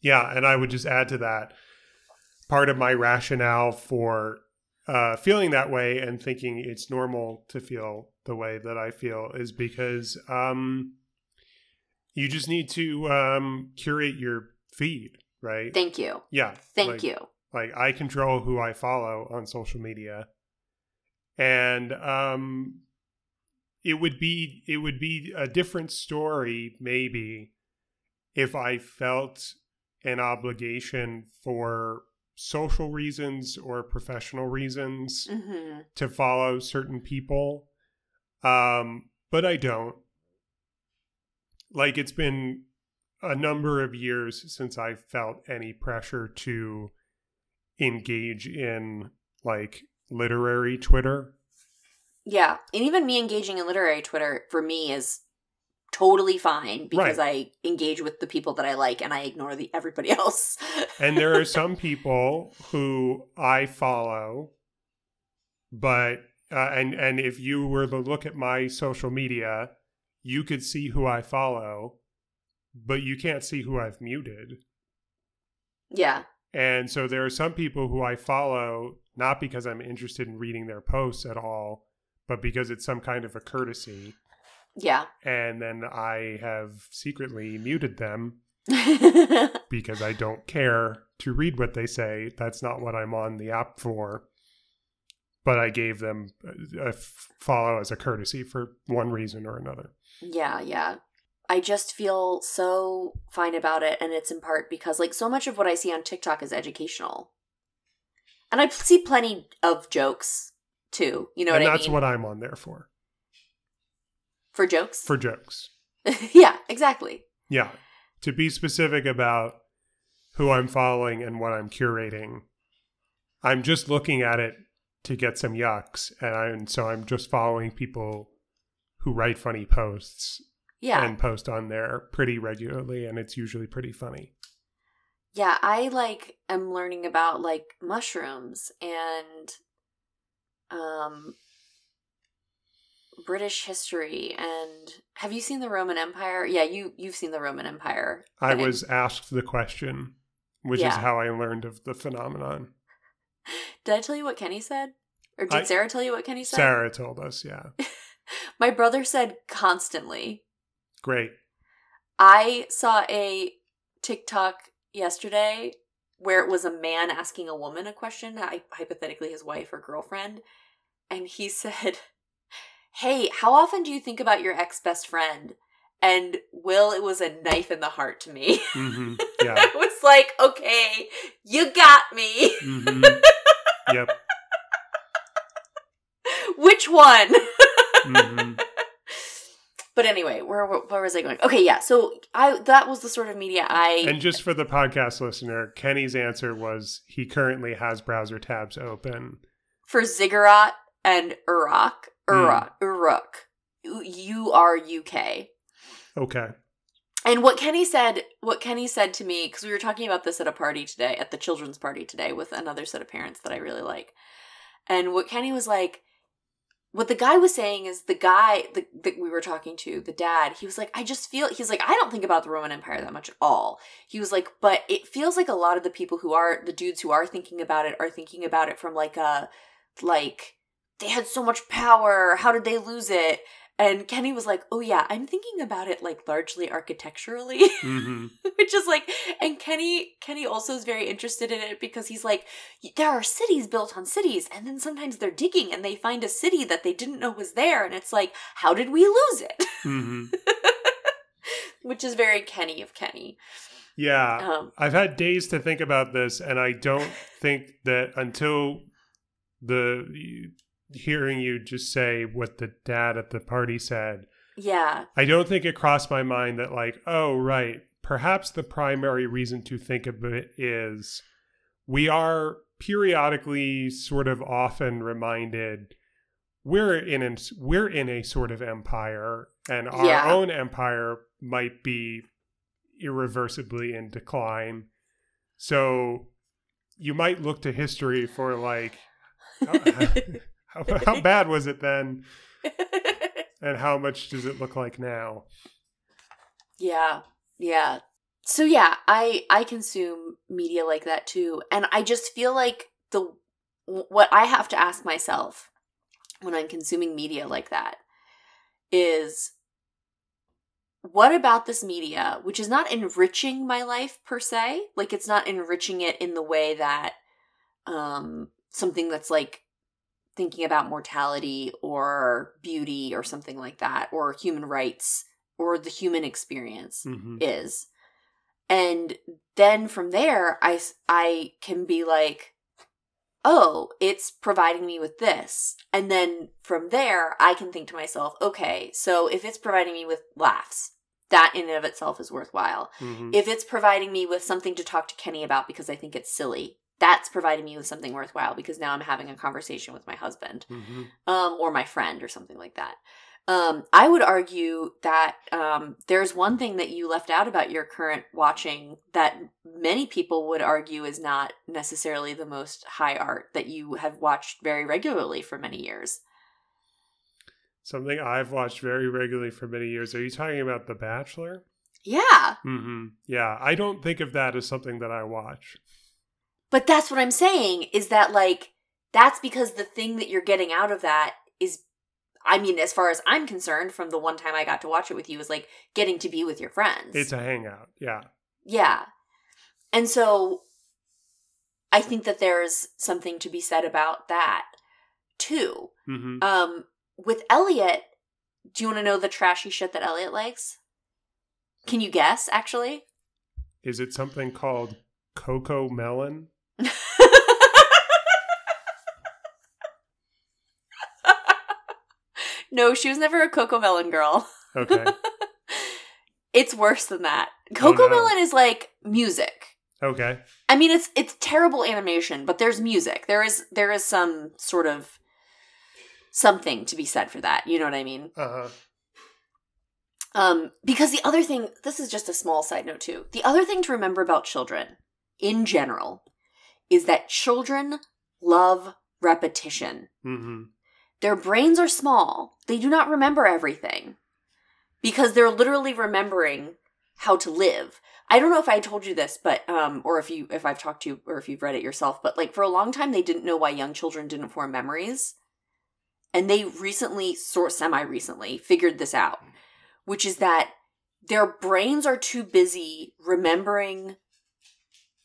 yeah, and I would just add to that part of my rationale for uh, feeling that way and thinking it's normal to feel the way that I feel is because um, you just need to um, curate your feed, right? Thank you. yeah. Thank like- you. Like I control who I follow on social media, and um, it would be it would be a different story maybe if I felt an obligation for social reasons or professional reasons hmm to follow certain people. Um, but I don't. Like it's been a number of years since I felt any pressure to engage in like literary Twitter. Yeah. And even me engaging in literary Twitter for me is totally fine because I engage with the people that I like and I ignore the everybody else. and there are some people who I follow, but uh, and and if you were to look at my social media, you could see who I follow, but you can't see who I've muted. yeah. And so there are some people who I follow not because I'm interested in reading their posts at all, but because it's some kind of a courtesy. Yeah. And then I have secretly muted them because I don't care to read what they say. That's not what I'm on the app for. But I gave them a follow as a courtesy for one reason or another. Yeah, yeah. I just feel so fine about it. And it's in part because, like, so much of what I see on TikTok is educational. And I see plenty of jokes too. You know and what I mean? that's what I'm on there for. For jokes? For jokes. yeah, exactly. Yeah. To be specific about who I'm following and what I'm curating. I'm just looking at it to get some yucks. And, I, and so I'm just following people who write funny posts Yeah. and post on there pretty regularly. And it's usually pretty funny. Yeah, I like am learning about like mushrooms and um British history and have you seen the Roman Empire? Yeah, you you've seen the Roman Empire. I thing. was asked the question, which is how I learned of the phenomenon. Did I tell you what Kenny said? Or did I- Sarah tell you what Kenny said? Sarah told us, yeah. My brother said constantly. Great. I saw a TikTok yesterday where it was a man asking a woman a question, hy- hypothetically his wife or girlfriend, and he said, "Hey, how often do you think about your ex-best friend?" And Will, it was a knife in the heart to me. hmm Yeah. I was like, "Okay, you got me. hmm Yep. Which one?" hmm But anyway, where where was I going? Okay, yeah. So I that was the sort of media I And just for the podcast listener, Kenny's answer was he currently has browser tabs open. for Ziggurat and Uruk. Hmm. Uruk. Uruk. U R U K. Okay. And what Kenny said, what Kenny said to me, because we were talking about this at a party today, at the children's party today with another set of parents that I really like. And what Kenny was like, what the guy was saying is the guy the, that we were talking to, the dad, he was like, I just feel, he's like, I don't think about the Roman Empire that much at all. He was like, but it feels like a lot of the people who are, the dudes who are thinking about it are thinking about it from like a, like, they had so much power. How did they lose it? And Kenny was like, "Oh yeah, I'm thinking about it like largely architecturally." hmm Which is like and Kenny Kenny also is very interested in it because he's like there are cities built on cities and then sometimes they're digging and they find a city that they didn't know was there and it's like how did we lose it? hmm Which is very Kenny of Kenny. Yeah. Um I've had days to think about this, and I don't think that until the hearing you just say what the dad at the party said, yeah. I don't think it crossed my mind that, like, oh, right, perhaps the primary reason to think of it is we are periodically sort of often reminded we're in an, we're in a sort of empire and our Yeah. own empire might be irreversibly in decline so you might look to history for like uh, how, how bad was it then and how much does it look like now Yeah. Yeah. So yeah, I I consume media like that too. And I just feel like the what I have to ask myself when I'm consuming media like that is what about this media which is not enriching my life per se, like it's not enriching it in the way that um something that's like thinking about mortality or beauty or something like that or human rights or the human experience hmm is and then from there i i can be like oh, it's providing me with this. And then from there, I can think to myself, okay, so if it's providing me with laughs, that in and of itself is worthwhile. Mhm. If it's providing me with something to talk to Kenny about because I think it's silly, that's providing me with something worthwhile because now I'm having a conversation with my husband Mhm. um, or my friend or something like that. Um, I would argue that um, there's one thing that you left out about your current watching that many people would argue is not necessarily the most high art that you have watched very regularly for many years. Something I've watched very regularly for many years. Are you talking about The Bachelor? Yeah, hmm Yeah, I don't think of that as something that I watch. But that's what I'm saying is that like that's because the thing that you're getting out of that is I mean, as far as I'm concerned, from the one time I got to watch it with you, is like getting to be with your friends. It's a hangout. Yeah. Yeah. And so I think that there's something to be said about that too. hmm Um with Elliot, do you want to know the trashy shit that Elliot likes? Can you guess actually? Is it something called Cocomelon? no, she was never a Cocomelon girl. Okay. It's worse than that. Coco Oh, no. Melon is like music. okay. I mean, it's it's terrible animation, but there's music. There is there is some sort of something to be said for that. You know what I mean? Uh huh. Um, because the other thing, this is just a small side note too. The other thing to remember about children in general is that children love repetition. hmm Their brains are small. They do not remember everything because they're literally remembering how to live. I don't know if I told you this, but um or if you if I've talked to you or if you've read it yourself, but like for a long time they didn't know why young children didn't form memories. And they recently sort semi recently figured this out, which is that their brains are too busy remembering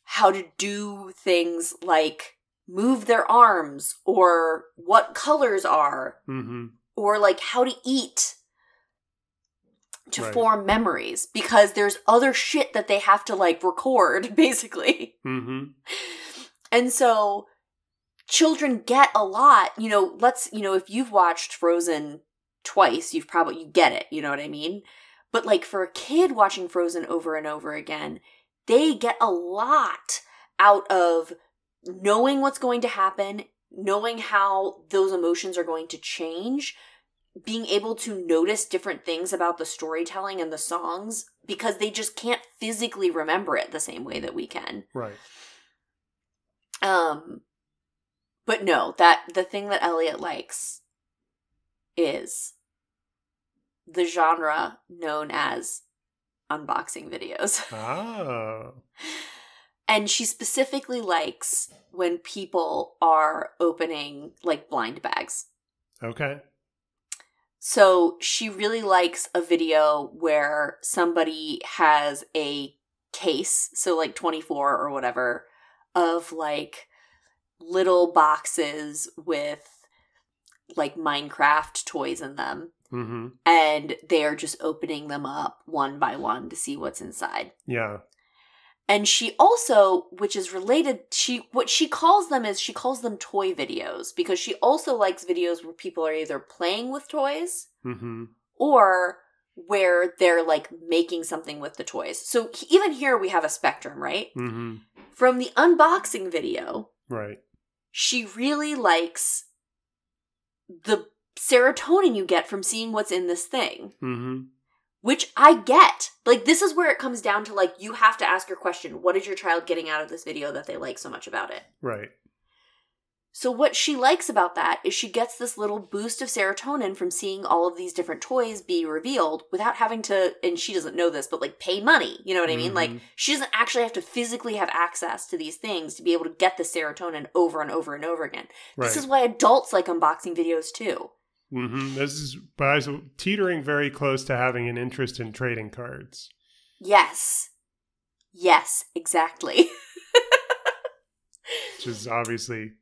how to do things like move their arms or what colors are hmm or like how to eat to Right. form memories because there's other shit that they have to like record basically. hmm And so children get a lot, you know, let's, you know, if you've watched Frozen twice, you've probably you get it, you know what I mean? But like for a kid watching Frozen over and over again, they get a lot out of knowing what's going to happen, knowing how those emotions are going to change, being able to notice different things about the storytelling and the songs because they just can't physically remember it the same way that we can. Right. Um but no, that the thing that Elliot likes is the genre known as unboxing videos. Oh. And she specifically likes when people are opening like blind bags. Okay. So she really likes a video where somebody has a case, so like 24 or whatever, of like little boxes with like Minecraft toys in them. Hmm And they are just opening them up one by one to see what's inside. Yeah. And she also, which is related, she what she calls them is she calls them toy videos because she also likes videos where people are either playing with toys hmm or where they're like making something with the toys. So even here we have a spectrum, right? hmm From the unboxing video, Right. she really likes the serotonin you get from seeing what's in this thing, hmm which I get. Like this is where it comes down to like you have to ask your question, what is your child getting out of this video that they like so much about it? Right. So what she likes about that is she gets this little boost of serotonin from seeing all of these different toys be revealed without having to and she doesn't know this but like pay money. You know what I mean? Like Mhm. she doesn't actually have to physically have access to these things to be able to get the serotonin over and over and over again. Right. This is why adults like unboxing videos too. Hmm This is but I was teetering very close to having an interest in trading cards. Yes. Yes, exactly. which is obviously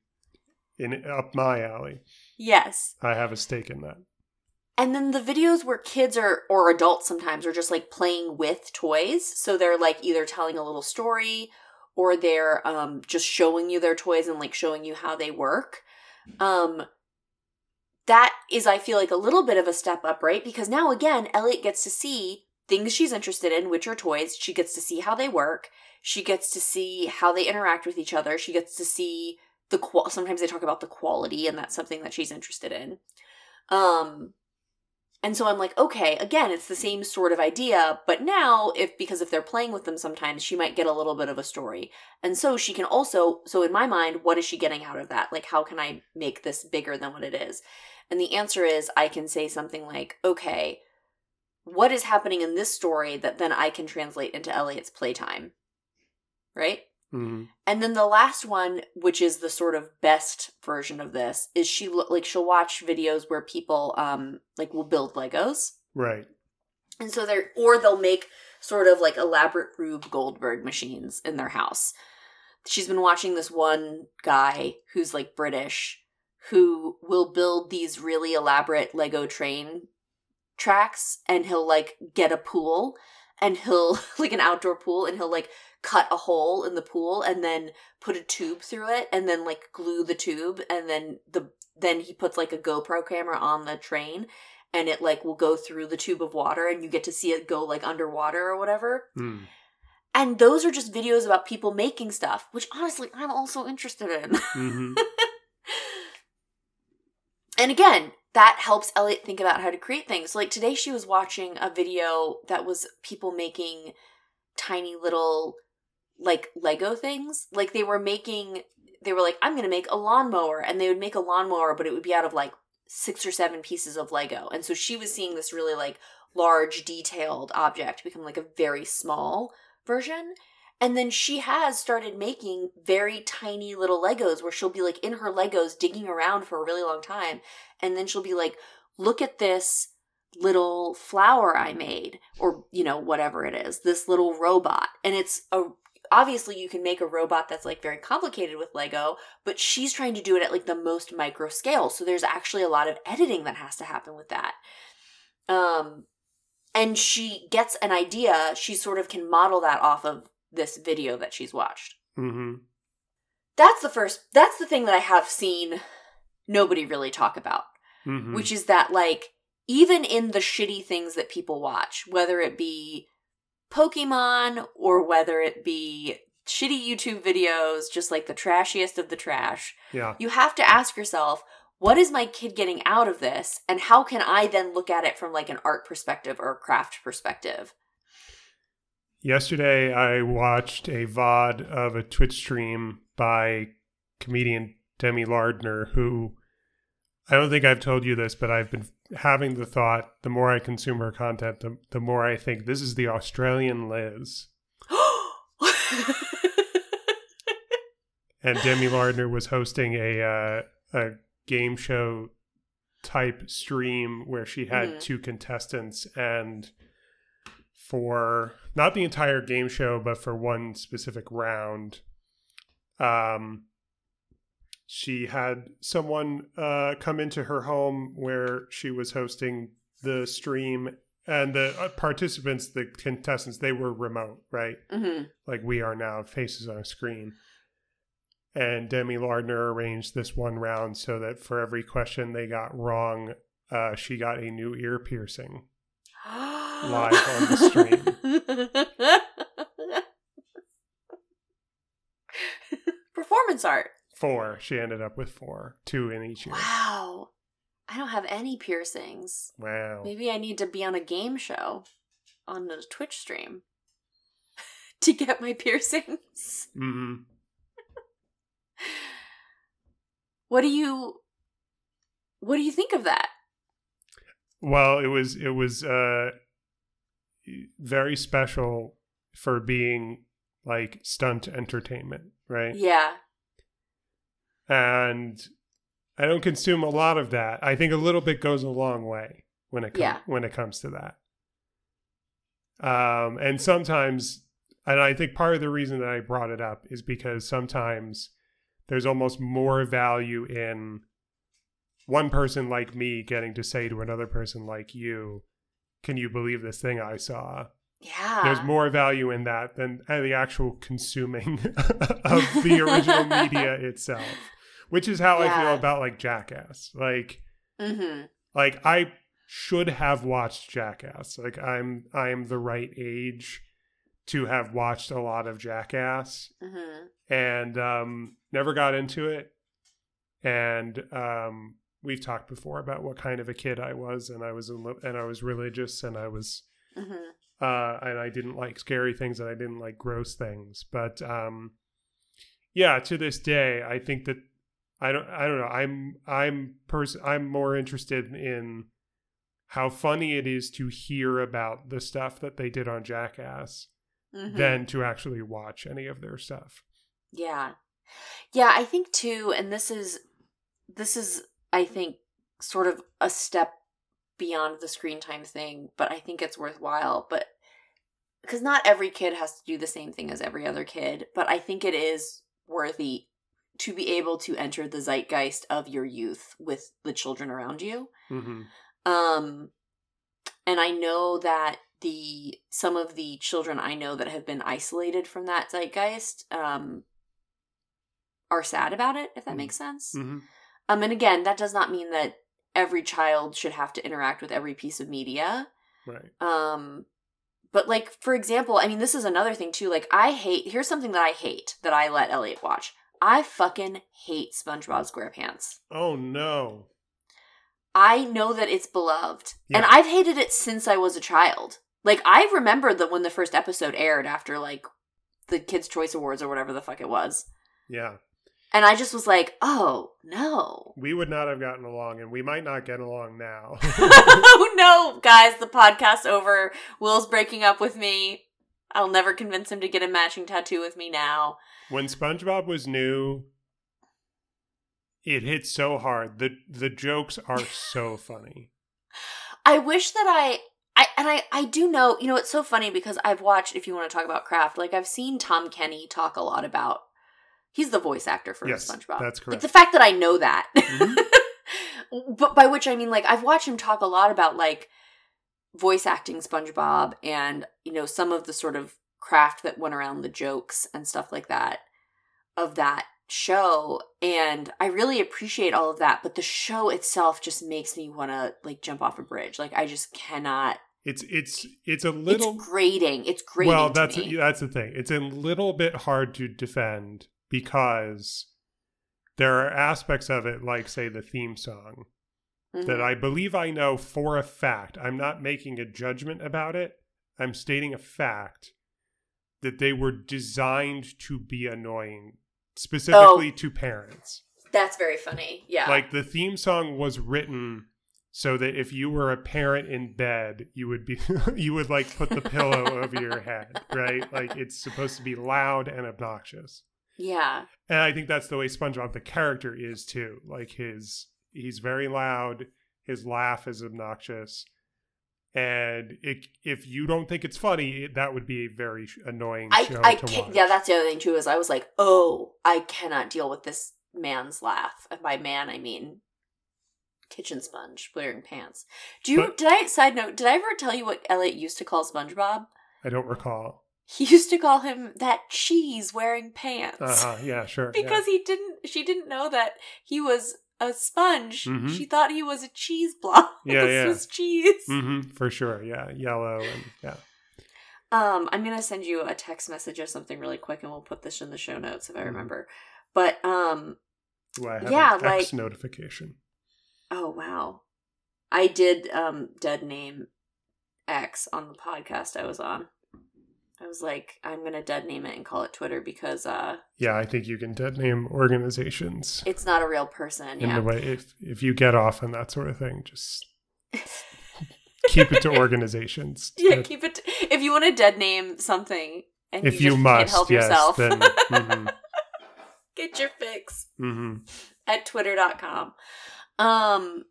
in up my alley. yes. I have a stake in that. And then the videos where kids are or adults sometimes are just like playing with toys. So they're like either telling a little story or they're um just showing you their toys and like showing you how they work um that is i feel like a little bit of a step up right because now again elliot gets to see things she's interested in which are toys she gets to see how they work she gets to see how they interact with each other she gets to see the qual sometimes they talk about the quality and that's something that she's interested in um and so I'm like, okay, again, it's the same sort of idea, but now if because if they're playing with them sometimes, she might get a little bit of a story. And so she can also so in my mind, what is she getting out of that? Like how can I make this bigger than what it is? And the answer is I can say something like, okay, what is happening in this story that then I can translate into Elliot's playtime? Right? hmm And then the last one, which is the sort of best version of this, is she like she'll watch videos where people um like will build Legos. Right. And so they're or they'll make sort of like elaborate Rube Goldberg machines in their house. She's been watching this one guy who's like British who will build these really elaborate Lego train tracks and he'll like get a pool and he'll like an outdoor pool and he'll like cut a hole in the pool and then put a tube through it and then like glue the tube and then the then he puts like a GoPro camera on the train and it like will go through the tube of water and you get to see it go like underwater or whatever. Mm. And those are just videos about people making stuff, which honestly I'm also interested in. hmm and again, that helps Elliot think about how to create things. Like today she was watching a video that was people making tiny little like Lego things. Like they were making they were like, I'm gonna make a lawnmower, and they would make a lawnmower, but it would be out of like six or seven pieces of Lego. And so she was seeing this really like large, detailed object become like a very small version. And then she has started making very tiny little Legos where she'll be like in her Legos digging around for a really long time. And then she'll be like, look at this little flower I made, or, you know, whatever it is, this little robot. And it's a, obviously you can make a robot that's like very complicated with Lego, but she's trying to do it at like the most micro scale. So there's actually a lot of editing that has to happen with that. Um, and she gets an idea, she sort of can model that off of this video that she's watched. hmm That's the first, that's the thing that I have seen nobody really talk about hmm which is that like even in the shitty things that people watch, whether it be Pokemon or whether it be shitty YouTube videos, just like the trashiest of the trash, yeah. you have to ask yourself, what is my kid getting out of this? And how can I then look at it from like an art perspective or a craft perspective? Yesterday, I watched a VOD of a Twitch stream by comedian Demi Lardner, who I don't think I've told you this, but I've been having the thought the more I consume her content, the, the more I think this is the Australian Liz. And Demi Lardner was hosting a uh, a game show type stream where she had Mhm. two contestants and for not the entire game show but for one specific round um she had someone uh come into her home where she was hosting the stream and the uh, participants the contestants they were remote right hmm like we are now, faces on a screen. And Demi Lardner arranged this one round so that for every question they got wrong, uh, she got a new ear piercing. Live on the stream. Performance art. Four. She ended up with four, two in each ear. Wow. I don't have any piercings. Wow. Maybe I need to be on a game show on a Twitch stream to get my piercings. Mm-hmm. What do you what do you think of that? Well, it was it was uh, very special for being like stunt entertainment, right? Yeah. and I don't consume a lot of that. I think a little bit goes a long way when it com- Yeah. when it comes to that. Um, and sometimes, and I think part of the reason that I brought it up is because sometimes there's almost more value in one person like me getting to say to another person like you, "Can you believe this thing I saw?" Yeah. There's more value in that than uh, the actual consuming of the original media itself, which is how I feel about like Jackass. Like, Mm-hmm. like I should have watched Jackass. Like I'm I'm the right age to have watched a lot of Jackass Mm-hmm. and um never got into it. And um we've talked before about what kind of a kid I was and I was in, and I was religious and I was Mm-hmm. uh, and I didn't like scary things and I didn't like gross things. But um, yeah, to this day, I think that I don't I don't know. I'm I'm pers- I'm more interested in how funny it is to hear about the stuff that they did on Jackass Mm-hmm. than to actually watch any of their stuff. Yeah. Yeah, I think too, and this is this is I think sort of a step beyond the screen time thing, but I think it's worthwhile. But because not every kid has to do the same thing as every other kid, but I think it is worthy to be able to enter the zeitgeist of your youth with the children around you. hmm Um and I know that the some of the children I know that have been isolated from that zeitgeist um are sad about it, if that Mm. makes sense. hmm Um and again, that does not mean that every child should have to interact with every piece of media. Right. Um but like for example, I mean this is another thing too. Like I hate here's something that I hate that I let Elliot watch. I fucking hate SpongeBob SquarePants. Oh no. I know that it's beloved. And I've hated it since I was a child. Like I remember that when the first episode aired after like the Kids Choice Awards or whatever the fuck it was. Yeah. And I just was like, "Oh, no." We would not have gotten along, and we might not get along now. oh no, guys, the podcast's over. Will's breaking up with me. I'll never convince him to get a matching tattoo with me now. when SpongeBob was new, it hit so hard. the The jokes are so funny. I wish that I I and I I do know, you know, it's so funny because I've watched if you want to talk about craft, like I've seen Tom Kenny talk a lot about he's the voice actor for Yes, SpongeBob. that's correct. Like the fact that I know that. Mhm. but by which I mean like I've watched him talk a lot about like voice acting SpongeBob and you know some of the sort of craft that went around the jokes and stuff like that of that show and I really appreciate all of that but the show itself just makes me want to like jump off a bridge like I just cannot It's it's it's a little it's grating it's grating well. That's that's the thing. It's a little bit hard to defend because there are aspects of it, like say the theme song, that Mhm. I believe I know for a fact. I'm not making a judgment about it. I'm stating a fact that they were designed to be annoying, specifically to parents. that's very funny yeah Like the theme song was written so that if you were a parent in bed, you would be you would like put the pillow over your head, right? Like it's supposed to be loud and obnoxious. Yeah And I think that's the way SpongeBob the character is too. Like his he's very loud, his laugh is obnoxious. And it, if you don't think it's funny, that would be a very annoying I, show I to can't, watch. yeah, that's the other thing too. Is I was like, oh, I cannot deal with this man's laugh. And by man, I mean kitchen sponge wearing pants. Do you? But- did I? Side note: Did I ever tell you what Elliot used to call SpongeBob? I don't recall. He used to call him that cheese wearing pants Uh-huh, yeah, sure. yeah. because he didn't. She didn't know that he was a sponge. Mhm. She thought he was a cheese block. Yeah, yeah. Swiss cheese. hmm for sure. Yeah, yellow and yeah. Um, I'm gonna send you a text message or something really quick, and we'll put this in the show notes if I Mhm. remember. But um, have Yeah, X like- notification. oh wow, I did um dead name X on the podcast I was on. I was like, I'm gonna dead name it and call it Twitter because uh, Yeah, I think you can dead name organizations it's not a real person. in Yeah, the way if if you get off on that sort of thing, just keep it to organizations. yeah. That- Keep it. if you want to dead name something, and if you, you, just must, can't help yes, yourself, then hmm get your fix. hmm at twitter.com. Um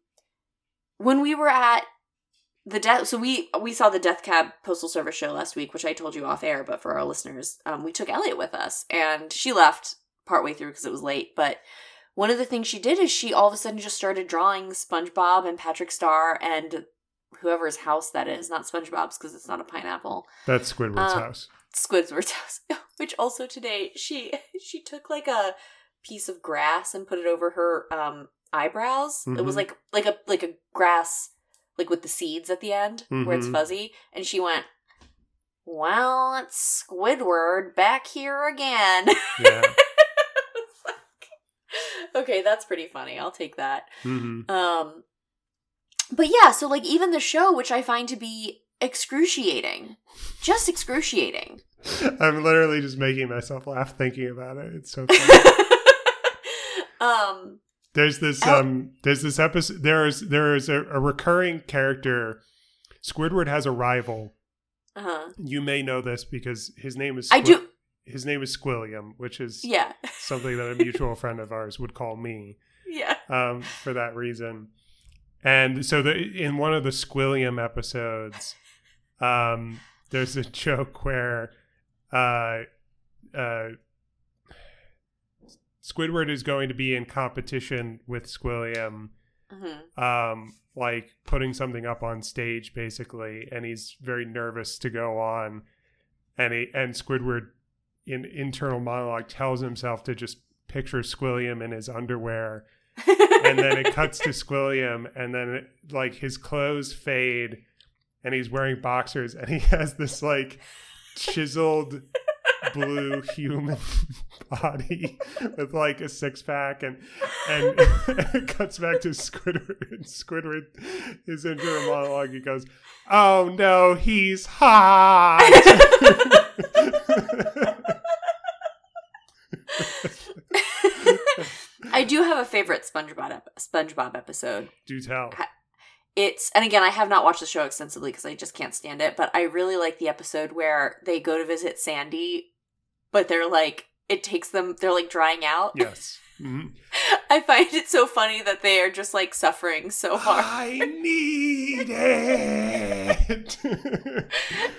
when we were at the death so we we saw the death cab postal service show last week which i told you off air but for our listeners um, we took elliot with us and she left partway through because it was late but one of the things she did is she all of a sudden just started drawing spongebob and patrick star and whoever's house that is, not SpongeBob's because it's not a pineapple. That's Squidward's Um, house. Squidward's house. Which also today she she took like a piece of grass and put it over her um eyebrows. It was Mhm. like like a like a grass like with the seeds at the end where it's Mhm. fuzzy, and she went. Well, it's Squidward back here again. Yeah. Like, okay, that's pretty funny. I'll take that. hmm Um, but yeah, so like even the show, which I find to be excruciating, just excruciating. I'm literally just making myself laugh thinking about it. It's so funny. um, there's this Oh. um there's this episode there's there is a, a recurring character. Squidward has a rival. uh-huh. You may know this because his name is I do. his name is Squilliam, which is Yeah, something that a mutual friend of ours would call me. yeah. um, for that reason. And so the, in one of the Squilliam episodes, um, there's a joke where uh, uh, Squidward is going to be in competition with Squilliam, hmm um, like putting something up on stage, basically, and he's very nervous to go on. And he and Squidward, in internal monologue, tells himself to just picture Squilliam in his underwear and then it cuts to Squilliam, and then it, like his clothes fade, and he's wearing boxers, and he has this like chiseled blue human body with like a six pack, and and it cuts back to Squidward, and Squidward is into a monologue. He goes, "Oh no, he's hot." I do have a favorite SpongeBob ep- SpongeBob episode. Do tell. It's and again, I have not watched the show extensively because I just can't stand it. But I really like the episode where they go to visit Sandy, but they're like, it takes them. They're like drying out. Yes. Mhm. I find it so funny that they are just like suffering so hard. I need it. and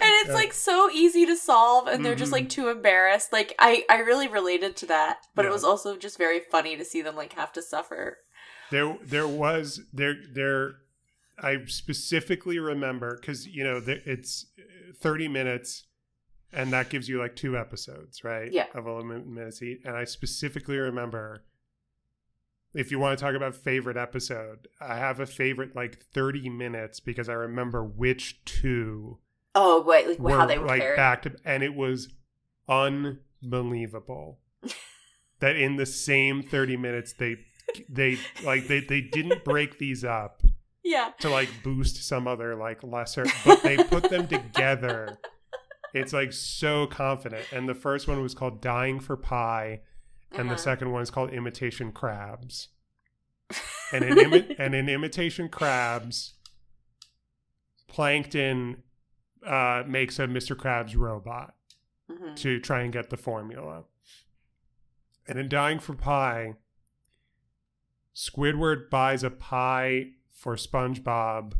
it's like so easy to solve and they're just Mhm. like too embarrassed like i i really related to that but it was also just very funny to see them like have to suffer there, there was there, there. I specifically remember because you know there, it's thirty minutes, and that gives you like two episodes, right? Yeah. of eleven minutes each. And I specifically remember. If you want to talk about favorite episode, I have a favorite like 30 minutes because I remember which two oh wait like were how they were like paired back to and it was unbelievable that in the same 30 minutes they they like they, they didn't break these up yeah to like boost some other like lesser but they put them together it's like so confident and the first one was called dying for pie and the Uh-huh. second one is called imitation crabs and in imi- and in imitation crabs plankton uh, makes a mr krabs robot Mhm. to try and get the formula and in dying for pie squidward buys a pie for spongebob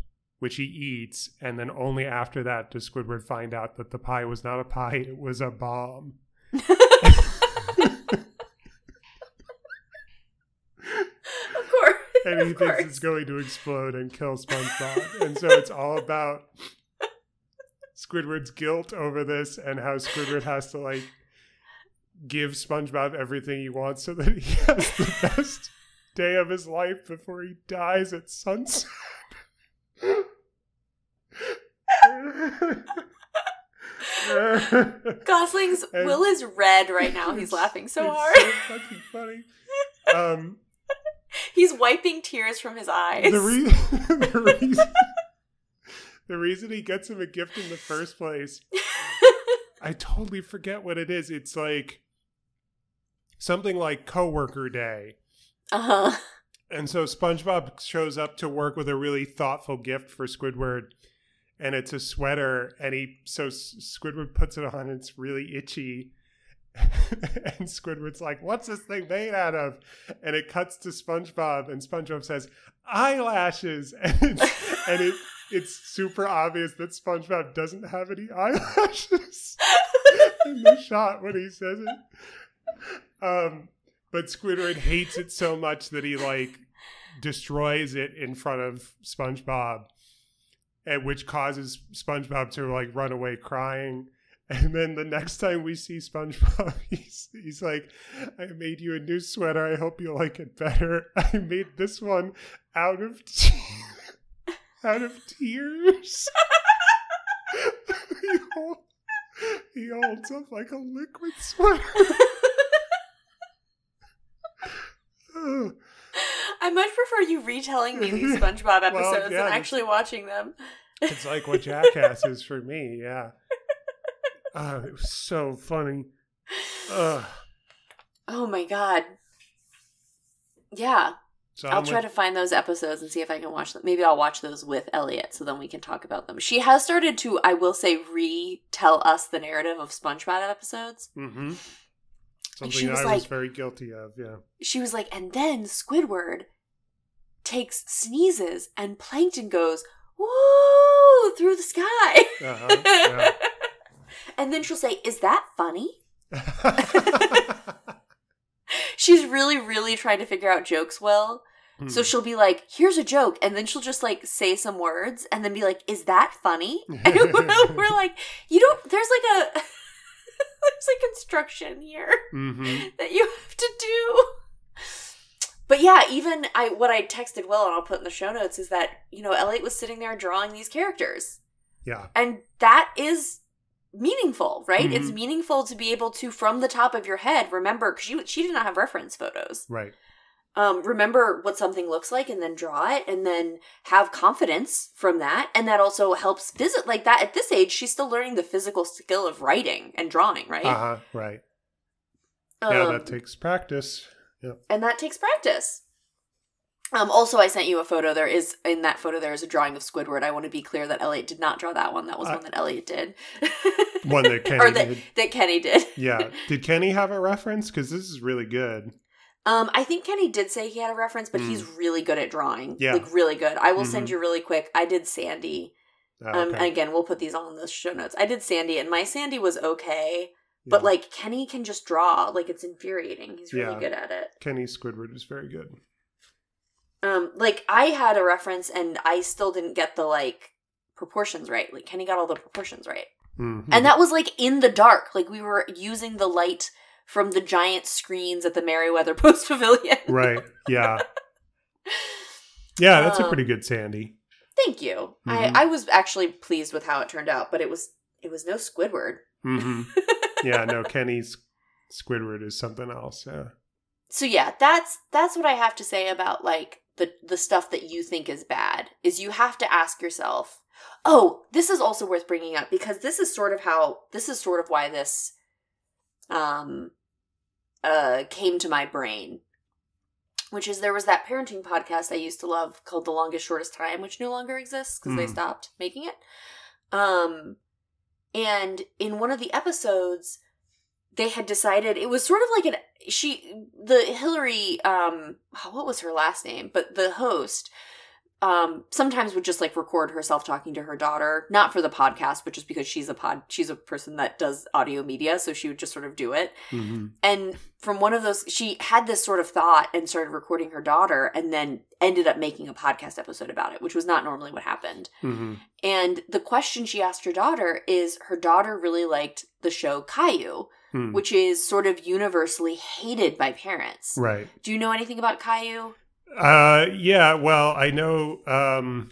which he eats and then only after that does squidward find out that the pie was not a pie it was a bomb of course and he thinks it's going to explode and kill SpongeBob. and so it's all about Squidward's guilt over this and how Squidward has to like give SpongeBob everything he wants so that he has the best day of his life before he dies at sunset. gosling's And- will is red right now. He's laughing so it's hard. so fucking funny. Um, he's wiping tears from his eyes. The, re- the reason the reason he gets him a gift in the first place i totally forget what it is. It's like something like coworker day. Uh-huh. And so spongebob shows up to work with a really thoughtful gift for squidward and it's a sweater and he so squidward puts it on it's really itchy and Squidward's like, "What's this thing made out of?" And it cuts to SpongeBob, and SpongeBob says, "Eyelashes," and it's, and it it's super obvious that SpongeBob doesn't have any eyelashes in the shot when he says it. Um, but Squidward hates it so much that he like destroys it in front of SpongeBob. And which causes SpongeBob to like run away crying. And then the next time we see SpongeBob, he's he's like, "I made you a new sweater. I hope you like it better. I made this one out of te- out of tears." he, hold, he holds up like a liquid sweater. Ugh. I much prefer you retelling me these SpongeBob episodes Well, yeah, than actually watching them. It's like what Jackass is for me. Yeah. Oh, it was so funny. Ugh. Oh my god. Yeah, So I'll try to find those episodes and see if I can watch them. Maybe I'll watch those with Elliot so then we can talk about them. She has started to, I will say, retell us the narrative of SpongeBob episodes. Mhm. And Something she was I was like- very guilty of. Yeah. She was like, and then Squidward takes sneezes and Plankton goes, woo, through the sky. Uh-huh. Yeah. and then she'll say, is that funny? She's really, really trying to figure out jokes well. So Hmm. she'll be like, here's a joke. And then she'll just like say some words and then be like, is that funny? And we're, we're like, you don't, there's like a, there's a construction here Mhm. that you have to do. But yeah, even I, what I texted Will and I'll put in the show notes is that, you know, Elliot was sitting there drawing these characters. Yeah. And that is meaningful, right? It's Mhm. meaningful to be able to, from the top of your head, remember, because she, she did not have reference photos Right. um, remember what something looks like and then draw it and then have confidence from that. And that also helps visit like that at this age, she's still learning the physical skill of writing and drawing, right? Uh huh. Right. yeah, Um, that takes practice. Yep. and that takes practice. Um, also, I sent you a photo. There is in that photo there is a drawing of Squidward. I want to be clear that Elliot did not draw that one. That was I- one that Elliot did. One that Kenny or that, did. that Kenny did. Yeah. Did Kenny have a reference? Because this is really good. Um, I think Kenny did say he had a reference, but Mm. he's really good at drawing. Yeah. like really good. I will send Mhm. you really quick. I did Sandy. Oh, Um, okay. again, we'll put these all in the show notes. I did Sandy, and my Sandy was okay, but Yeah. like Kenny can just draw. Like it's infuriating. He's really Yeah. good at it. Kenny Squidward is very good. Um, like I had a reference, and I still didn't get the like proportions right. Like Kenny got all the proportions right, Mhm. and that was like in the dark. Like we were using the light from the giant screens at the Merriweather Post Pavilion. right. Yeah. Yeah, that's a Um, pretty good Sandy. Thank you. Mhm. I I was actually pleased with how it turned out, but it was it was no Squidward. hmm yeah, no, Kenny's Squidward is something else. Yeah. so yeah that's that's what i have to say about like the the stuff that you think is bad is you have to ask yourself oh this is also worth bringing up because this is sort of how this is sort of why this um uh came to my brain which is there was that parenting podcast i used to love called the longest shortest time which no longer exists because they Hmm. stopped making it um and in one of the episodes they had decided it was sort of like an she the Hillary um what was her last name? But the host um sometimes would just like record herself talking to her daughter not for the podcast but just because she's a pod she's a person that does audio media so she would just sort of do it hmm and from one of those she had this sort of thought and started recording her daughter and then ended up making a podcast episode about it which was not normally what happened hmm and the question she asked her daughter is her daughter really liked the show Caillou Hmm. which is sort of universally hated by parents. Right. Do you know anything about Caillou? Uh, yeah. Well, I know. Um,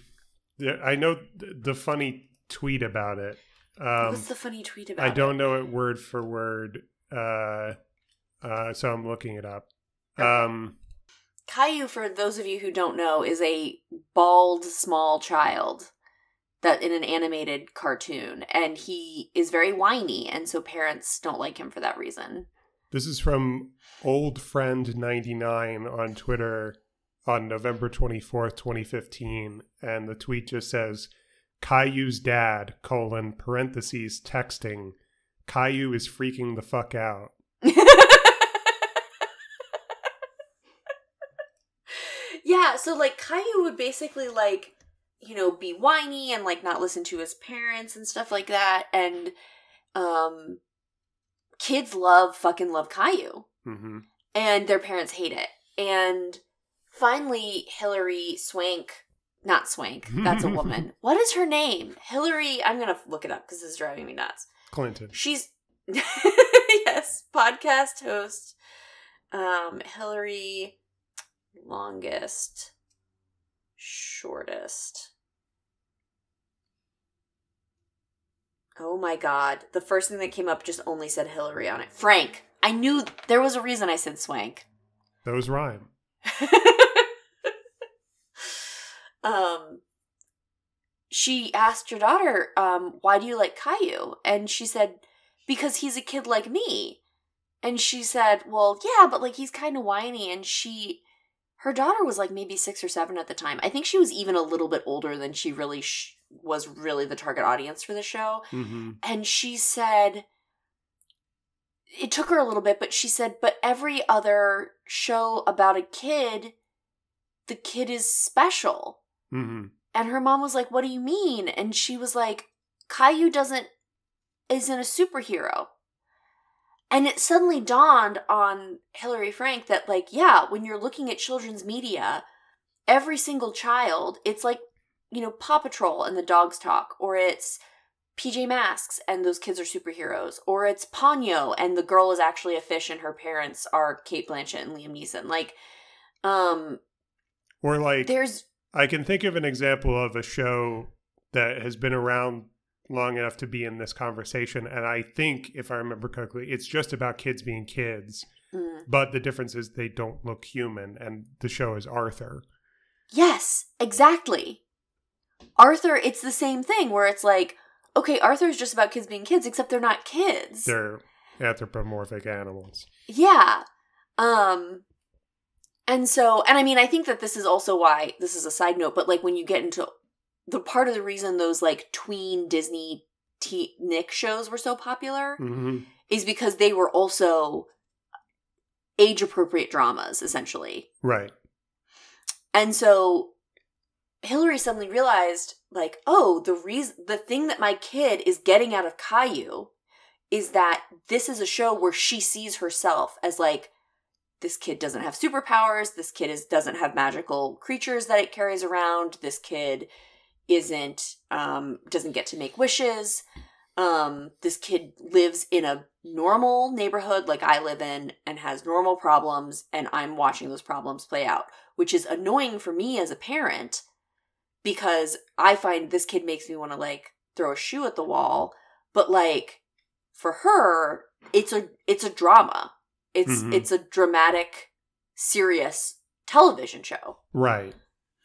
the, I know the funny tweet about it. Um, What's the funny tweet about I don't know it word for word. Uh, uh, so I'm looking it up. Okay. Um, Caillou, for those of you who don't know, is a bald small child that in an animated cartoon, and he is very whiny, and so parents don't like him for that reason. this is from old friend 99 on Twitter on November 24th, 2015, and the tweet just says, "Caillou's dad colon parentheses texting." Caillou is freaking the fuck out. yeah, so like Caillou would basically like, you know, be whiny and like not listen to his parents and stuff like that. And um kids love fucking love Caillou. hmm And their parents hate it. And finally Hillary Swank not Swank. That's a woman. what is her name? Hillary. I'm gonna look it up because this is driving me nuts. Clinton. She's yes, podcast host. Um, Hillary, longest, shortest. Oh my god! The first thing that came up just only said Hillary on it. Frank. I knew there was a reason I said Swank. Those rhyme. um she asked your daughter um why do you like caillou? And she said because he's a kid like me. And she said well yeah but like he's kind of whiny. And she her daughter was like maybe six or seven at the time. I think she was even a little bit older than she really sh- was really the target audience for the show. Mm-hmm. and she said it took her a little bit but she said but every other show about a kid the kid is special. Mm-hmm. and her mom was like what do you mean? And she was like caillou doesn't isn't a superhero. And it suddenly dawned on hillary frank that like yeah when you're looking at children's media every single child it's like you know paw patrol and the dogs talk or it's PJ Masks and those kids are superheroes, or it's Ponyo and the girl is actually a fish and her parents are Cate Blanchett and Liam Neeson. Like, um, Or like there's I can think of an example of a show that has been around long enough to be in this conversation, and I think, if I remember correctly, it's just about kids being kids. mm, But the difference is they don't look human, and the show is Arthur. yes, exactly. Arthur, it's the same thing where it's like, okay, Arthur's just about kids being kids, except they're not kids. They're anthropomorphic animals. Yeah. Um and so and I mean I think that this is also why this is a side note, but like when you get into the part of the reason those like tween Disney T- Nick shows were so popular hmm is because they were also age appropriate dramas essentially. Right. And so Hillary suddenly realized, like, oh, the reason, the thing that my kid is getting out of Caillou is that this is a show where she sees herself as like, this kid doesn't have superpowers. This kid is doesn't have magical creatures that it carries around. This kid isn't um doesn't get to make wishes. Um this kid lives in a normal neighborhood like I live in and has normal problems and I'm watching those problems play out, which is annoying for me as a parent because I find this kid makes me want to like throw a shoe at the wall, but like for her it's a it's a drama. It's Mhm. it's a dramatic serious television show. Right.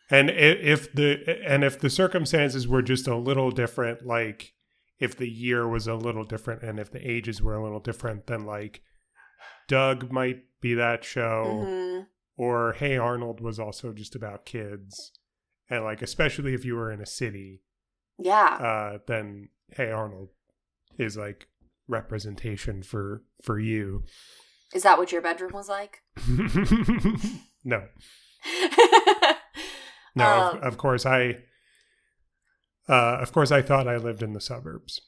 And if the and if the circumstances were just a little different, like if the year was a little different and if the ages were a little different, then like Doug might be that show, Mhm. or Hey Arnold was also just about kids, and like especially if you were in a city, Yeah. uh, then Hey Arnold is like representation for for you. Is that what your bedroom was like? no, no. of, Um, of course, I. Uh, of course, I thought I lived in the suburbs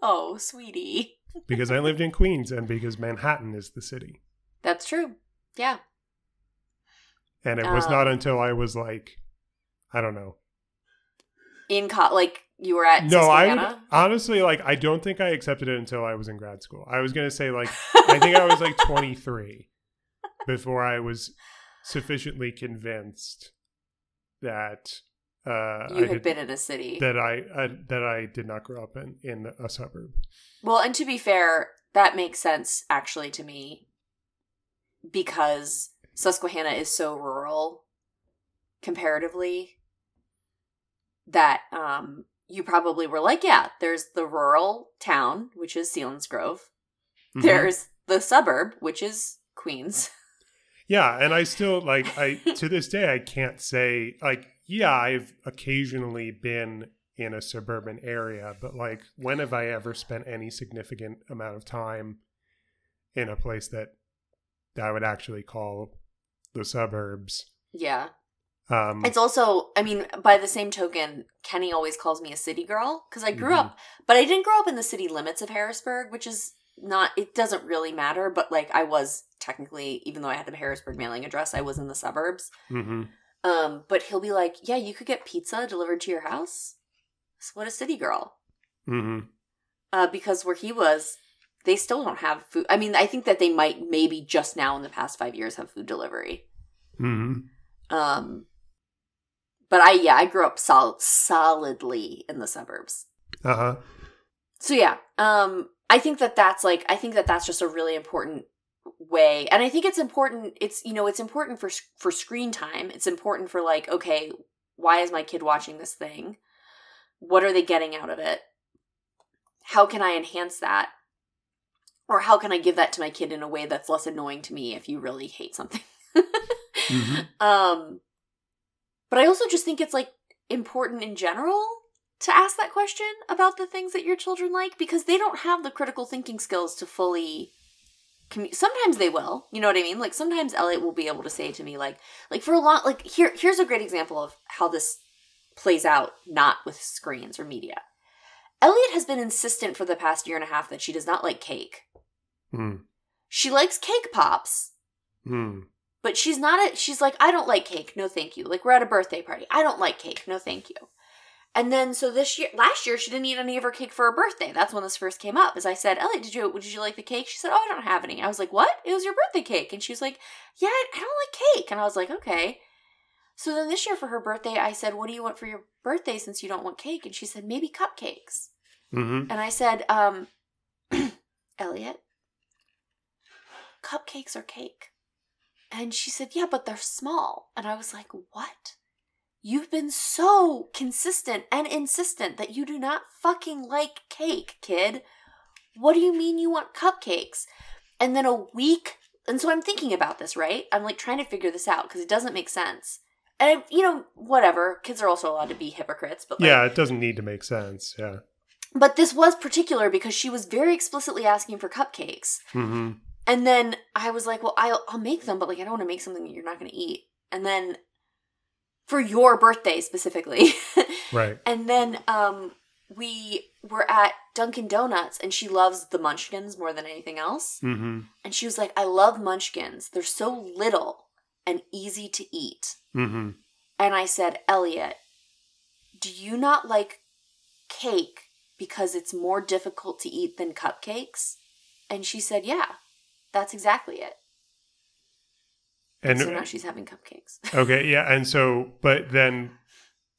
oh, sweetie. because I lived in Queens and because Manhattan is the city. That's true. Yeah. And it was Um, not until I was like, I don't know. In co- like you were at No, I would, honestly like. I don't think I accepted it until I was in grad school. I was gonna say like I think I was like 23 before I was sufficiently convinced that uh, you I had been in a city. that I, I that I did not grow up in in a suburb. Well, and to be fair, that makes sense actually to me because Susquehanna is so rural comparatively that um you probably were like, yeah, there's the rural town, which is Selinsgrove. Mhm. There's the suburb, which is Queens. Yeah, and I still like I to this day I can't say like yeah, I've occasionally been in a suburban area, but like when have I ever spent any significant amount of time in a place that that I would actually call the suburbs? Yeah. Um It's also, I mean, by the same token, Kenny always calls me a city girl because I grew Mhm. up, but I didn't grow up in the city limits of Harrisburg, which is not, it doesn't really matter, but like I was technically, even though I had the Harrisburg mailing address, I was in the suburbs. hmm Um, but he'll be like, "Yeah, you could get pizza delivered to your house." So what a city girl. hmm Uh, because where he was, they still don't have food. I mean, I think that they might maybe just now in the past five years have food delivery. hmm Um, but I yeah, I grew up solid solidly in the suburbs. Uh huh. So yeah, um, I think that that's like I think that that's just a really important way, and I think it's important. It's you know it's important for for screen time. It's important for like okay, why is my kid watching this thing? What are they getting out of it? How can I enhance that? Or how can I give that to my kid in a way that's less annoying to me if you really hate something? Mhm. Um, but I also just think it's like important in general to ask that question about the things that your children like because they don't have the critical thinking skills to fully. Commu- sometimes they will, you know what I mean. Like sometimes Elliot will be able to say to me, like, like for a long, like here, here's a great example of how this plays out, not with screens or media. Elliot has been insistent for the past year and a half that she does not like cake. Mm. She likes cake pops, Mm. But she's not a she's like i don't like cake no thank you. Like we're at a birthday party. I don't like cake no thank you. And then so this year last year she didn't eat any of her cake for her birthday. That's when this first came up as i said elliot did you did you like the cake? She said oh i don't have any. I was like what? It was your birthday cake. And she was like yeah i don't like cake. And i was like okay. So then this year for her birthday i said what do you want for your birthday since you don't want cake? And she said maybe cupcakes. Hmm and I said, um, Elliot, cupcakes are cake. And she said, yeah, but they're small. And I was like, what? You've been so consistent and insistent that you do not fucking like cake, kid. What do you mean you want cupcakes? And then a week, and so I'm thinking about this, right? I'm like trying to figure this out because it doesn't make sense. And, you know, whatever. Kids are also allowed to be hypocrites, but like, Yeah, it doesn't need to make sense. Yeah. but this was particular because she was very explicitly asking for cupcakes. hmm And then I was like, well, I'll, I'll make them, but like, I don't want to make something that you're not going to eat. And then for your birthday specifically. Right. and then um, we were at Dunkin' Donuts and she loves the munchkins more than anything else. hmm And she was like, I love munchkins. They're so little and easy to eat. hmm And I said, Elliot, do you not like cake because it's more difficult to eat than cupcakes? And she said, Yeah, that's exactly it. And so now she's having cupcakes. okay, yeah, and so, but then,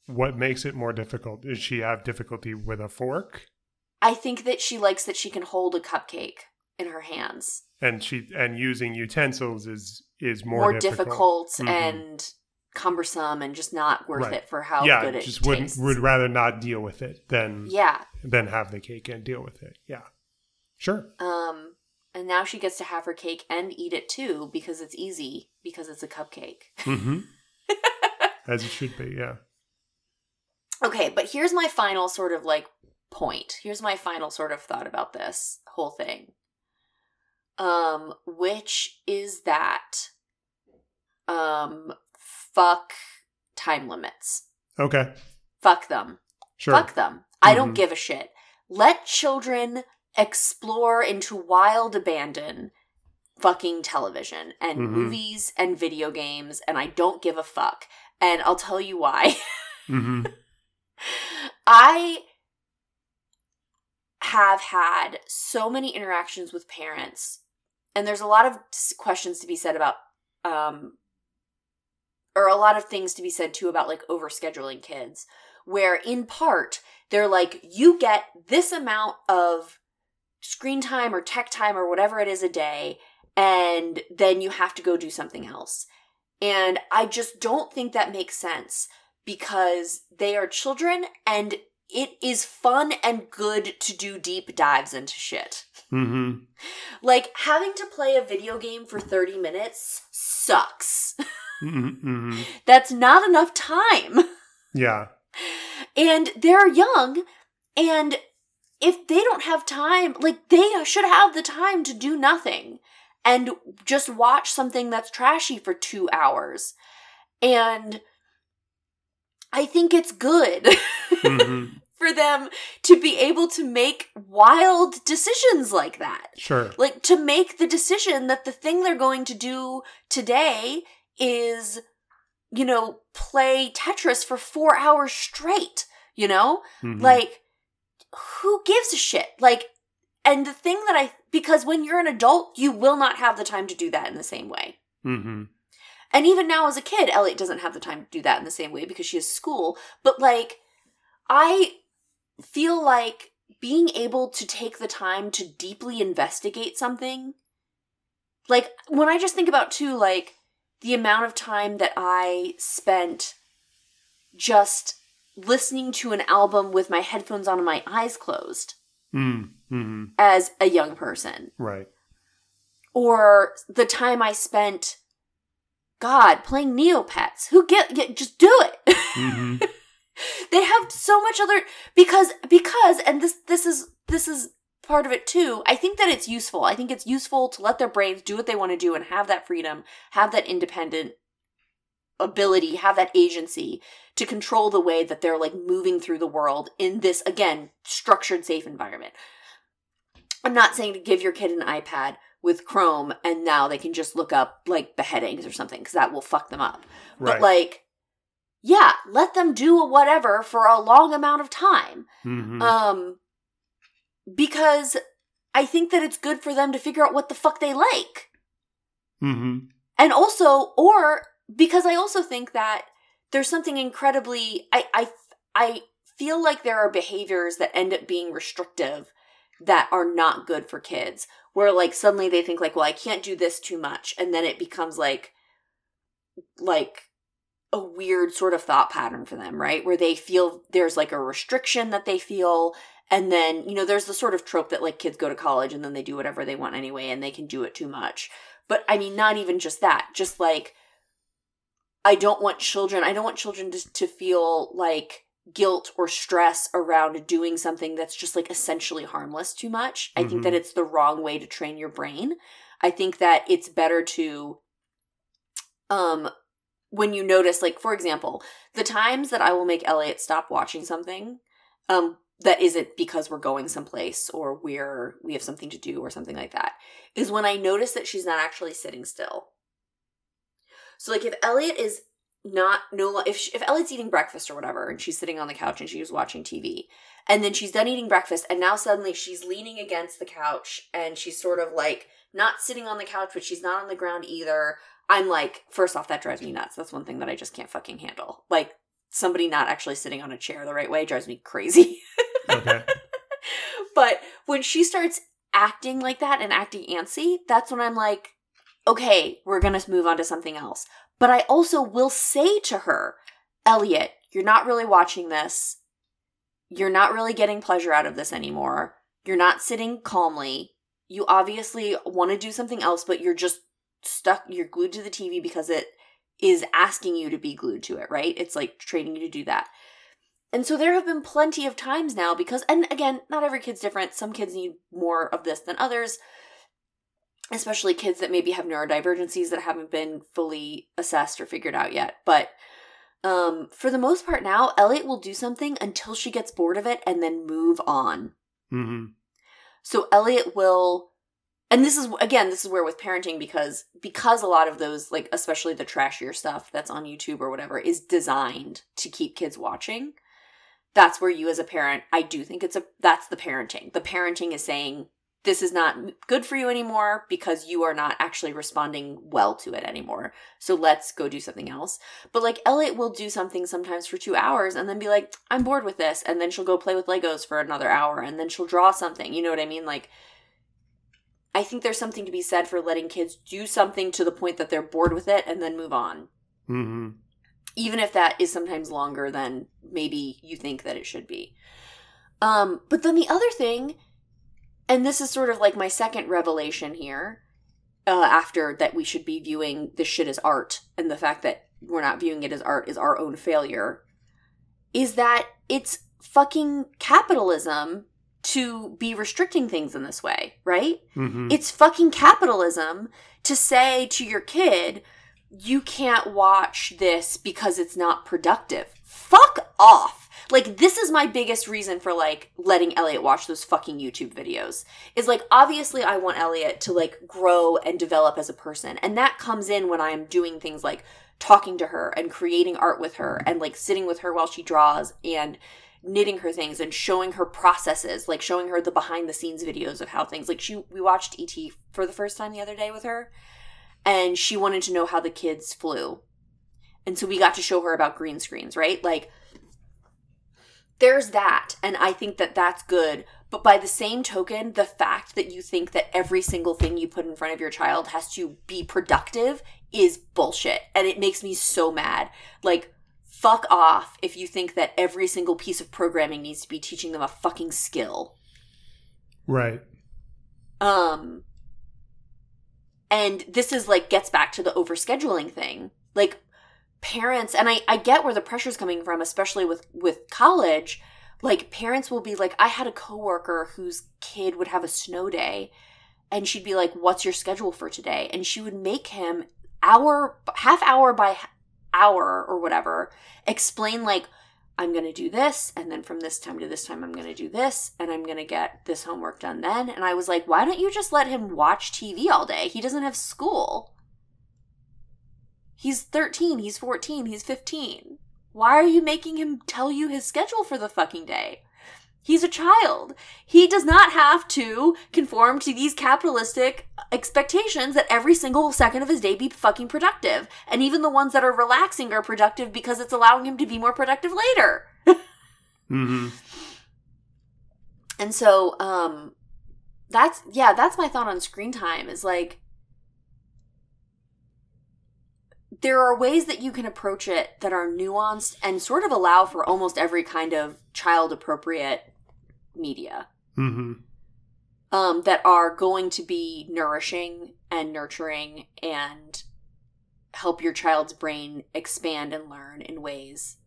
what makes it more difficult? Does she have difficulty with a fork? I think that she likes that she can hold a cupcake in her hands. And she and using utensils is is more, More, difficult. difficult, Mhm. and cumbersome and just not worth Right. it for how yeah, good it just would would rather not deal with it than yeah. than have the cake and deal with it. Yeah, sure. Um and now she gets to have her cake and eat it too because it's easy because it's a cupcake. hmm As it should be. Yeah. Okay, but here's my final sort of like point. Here's my final sort of thought about this whole thing. Um, which is that um fuck time limits. Okay. Fuck them. Sure. Fuck them. I don't Mhm. give a shit. Let children explore into wild abandon fucking television and Mhm. movies and video games and I don't give a fuck. And I'll tell you why. hmm I have had so many interactions with parents, and there's a lot of questions to be said about, um, or a lot of things to be said too about like overscheduling kids, where in part they're like, you get this amount of screen time or tech time or whatever it is a day, and then you have to go do something else. And I just don't think that makes sense because they are children and it is fun and good to do deep dives into shit. hmm Like having to play a video game for 30 minutes sucks. hmm hmm That's not enough time. Yeah. And they're young and if they don't have time, like they should have the time to do nothing and just watch something that's trashy for 2 hours. And I think it's good. hmm for them to be able to make wild decisions like that. Sure. Like to make the decision that the thing they're going to do today is you know, play Tetris for four hours straight, you know? Mhm. Like, who gives a shit? Like, and the thing that I, because when you're an adult, you will not have the time to do that in the same way. Mm-hmm. And even now as a kid, Elliot doesn't have the time to do that in the same way because she has school. But like, I feel like being able to take the time to deeply investigate something, like when I just think about too, like the amount of time that I spent just listening to an album with my headphones on and my eyes closed Mm. Mhm. as a young person Right. or the time I spent, God, playing Neopets. Who get, get just do it. Mhm. they have so much other because because and this this is this is part of it too. I think that it's useful. I think it's useful to let their brains do what they want to do and have that freedom, have that independent ability, have that agency to control the way that they're like moving through the world in this again structured safe environment. I'm not saying to give your kid an iPad with Chrome and now they can just look up like beheadings or something because that will fuck them up. Right. But like, yeah, let them do whatever for a long amount of time. Mhm. Um, because I think that it's good for them to figure out what the fuck they like. Mm-hmm. And also, or because I also think that there's something incredibly, I, I, I feel like there are behaviors that end up being restrictive that are not good for kids where like suddenly they think like well i can't do this too much and then it becomes like like a weird sort of thought pattern for them right? Where they feel there's like a restriction that they feel and then you know there's the sort of trope that like kids go to college and then they do whatever they want anyway and they can do it too much. But i mean not even just that just like i don't want children i don't want children to, to feel like guilt or stress around doing something that's just like essentially harmless too much. I think that Mhm. it's the wrong way to train your brain. I think that it's better to um when you notice like for example, the times that I will make Elliot stop watching something um that isn't because we're going someplace or we're we have something to do or something like that is when I notice that she's not actually sitting still. So like if Elliot is not no if she, if Elliot's eating breakfast or whatever and she's sitting on the couch and she's watching TV and then she's done eating breakfast and now suddenly she's leaning against the couch and she's sort of like not sitting on the couch but she's not on the ground either. I'm like first off that drives me nuts. That's one thing that I just can't fucking handle. Like somebody not actually sitting on a chair the right way drives me crazy. Okay. but when she starts acting like that and acting antsy, that's when I'm like, okay, we're going to move on to something else. But I also will say to her, Elliot, you're not really watching this. You're not really getting pleasure out of this anymore. You're not sitting calmly. You obviously want to do something else, but you're just stuck. You're glued to the TV because it is asking you to be glued to it, right? It's like training you to do that. And so there have been plenty of times now because, and again, not every kid's different. Some kids need more of this than others, especially kids that maybe have neurodivergencies that haven't been fully assessed or figured out yet. But um, for the most part now, Elliot will do something until she gets bored of it and then move on. hmm So Elliot will and this is again this is where with parenting because because a lot of those like especially the trashier stuff that's on YouTube or whatever is designed to keep kids watching. That's where you as a parent, I do think it's a that's the parenting. The parenting is saying this is not good for you anymore because you are not actually responding well to it anymore. So let's go do something else. But like Elliot will do something sometimes for two hours and then be like, I'm bored with this. And then she'll go play with Legos for another hour and then she'll draw something. You know what I mean? Like, I think there's something to be said for letting kids do something to the point that they're bored with it and then move on. hmm Even if that is sometimes longer than maybe you think that it should be. Um, but then the other thing, and this is sort of like my second revelation here, uh, after that we should be viewing this shit as art, and the fact that we're not viewing it as art is our own failure, is that it's fucking capitalism to be restricting things in this way, right? hmm It's fucking capitalism to say to your kid, you can't watch this because it's not productive. Fuck off. Like, this is my biggest reason for like letting Elliot watch those fucking YouTube videos. Is like, obviously, I want Elliot to like grow and develop as a person. And that comes in when I'm doing things like talking to her and creating art with her and like sitting with her while she draws and knitting her things and showing her processes, like showing her the behind the scenes videos of how things like she we watched ET for the first time the other day with her and she wanted to know how the kids flew. And so we got to show her about green screens, right? Like there's that and I think that that's good. But by the same token, the fact that you think that every single thing you put in front of your child has to be productive is bullshit. And it makes me so mad. Like fuck off if you think that every single piece of programming needs to be teaching them a fucking skill. Right. Um and this is like gets back to the overscheduling thing. Like parents and I I get where the pressure's coming from especially with with college. Like parents will be like I had a coworker whose kid would have a snow day and she'd be like what's your schedule for today? And she would make him hour half hour by hour or whatever explain like i'm going to do this and then from this time to this time i'm going to do this and i'm going to get this homework done then and i was like why don't you just let him watch tv all day he doesn't have school he's 13 he's 14 he's 15 why are you making him tell you his schedule for the fucking day He's a child. He does not have to conform to these capitalistic expectations that every single second of his day be fucking productive. And even the ones that are relaxing are productive because it's allowing him to be more productive later. Mm-hmm. And so, um, that's, yeah, that's my thought on screen time is like, there are ways that you can approach it that are nuanced and sort of allow for almost every kind of child appropriate media Mm-hmm. um, that are going to be nourishing and nurturing and help your child's brain expand and learn in ways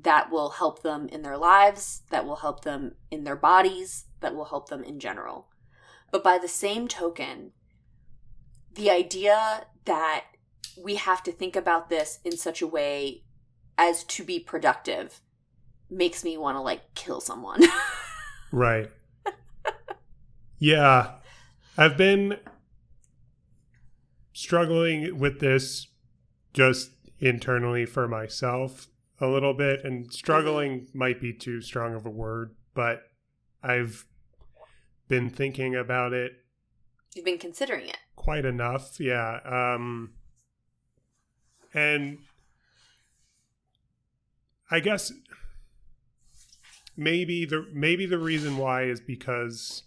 that will help them in their lives, that will help them in their bodies, that will help them in general. But by the same token, the idea that we have to think about this in such a way as to be productive makes me want to like kill someone. Right. yeah. I've been struggling with this just internally for myself a little bit, and struggling might be too strong of a word, but I've been thinking about it You've been considering it. quite enough yeah um and i guess maybe the maybe the reason why is because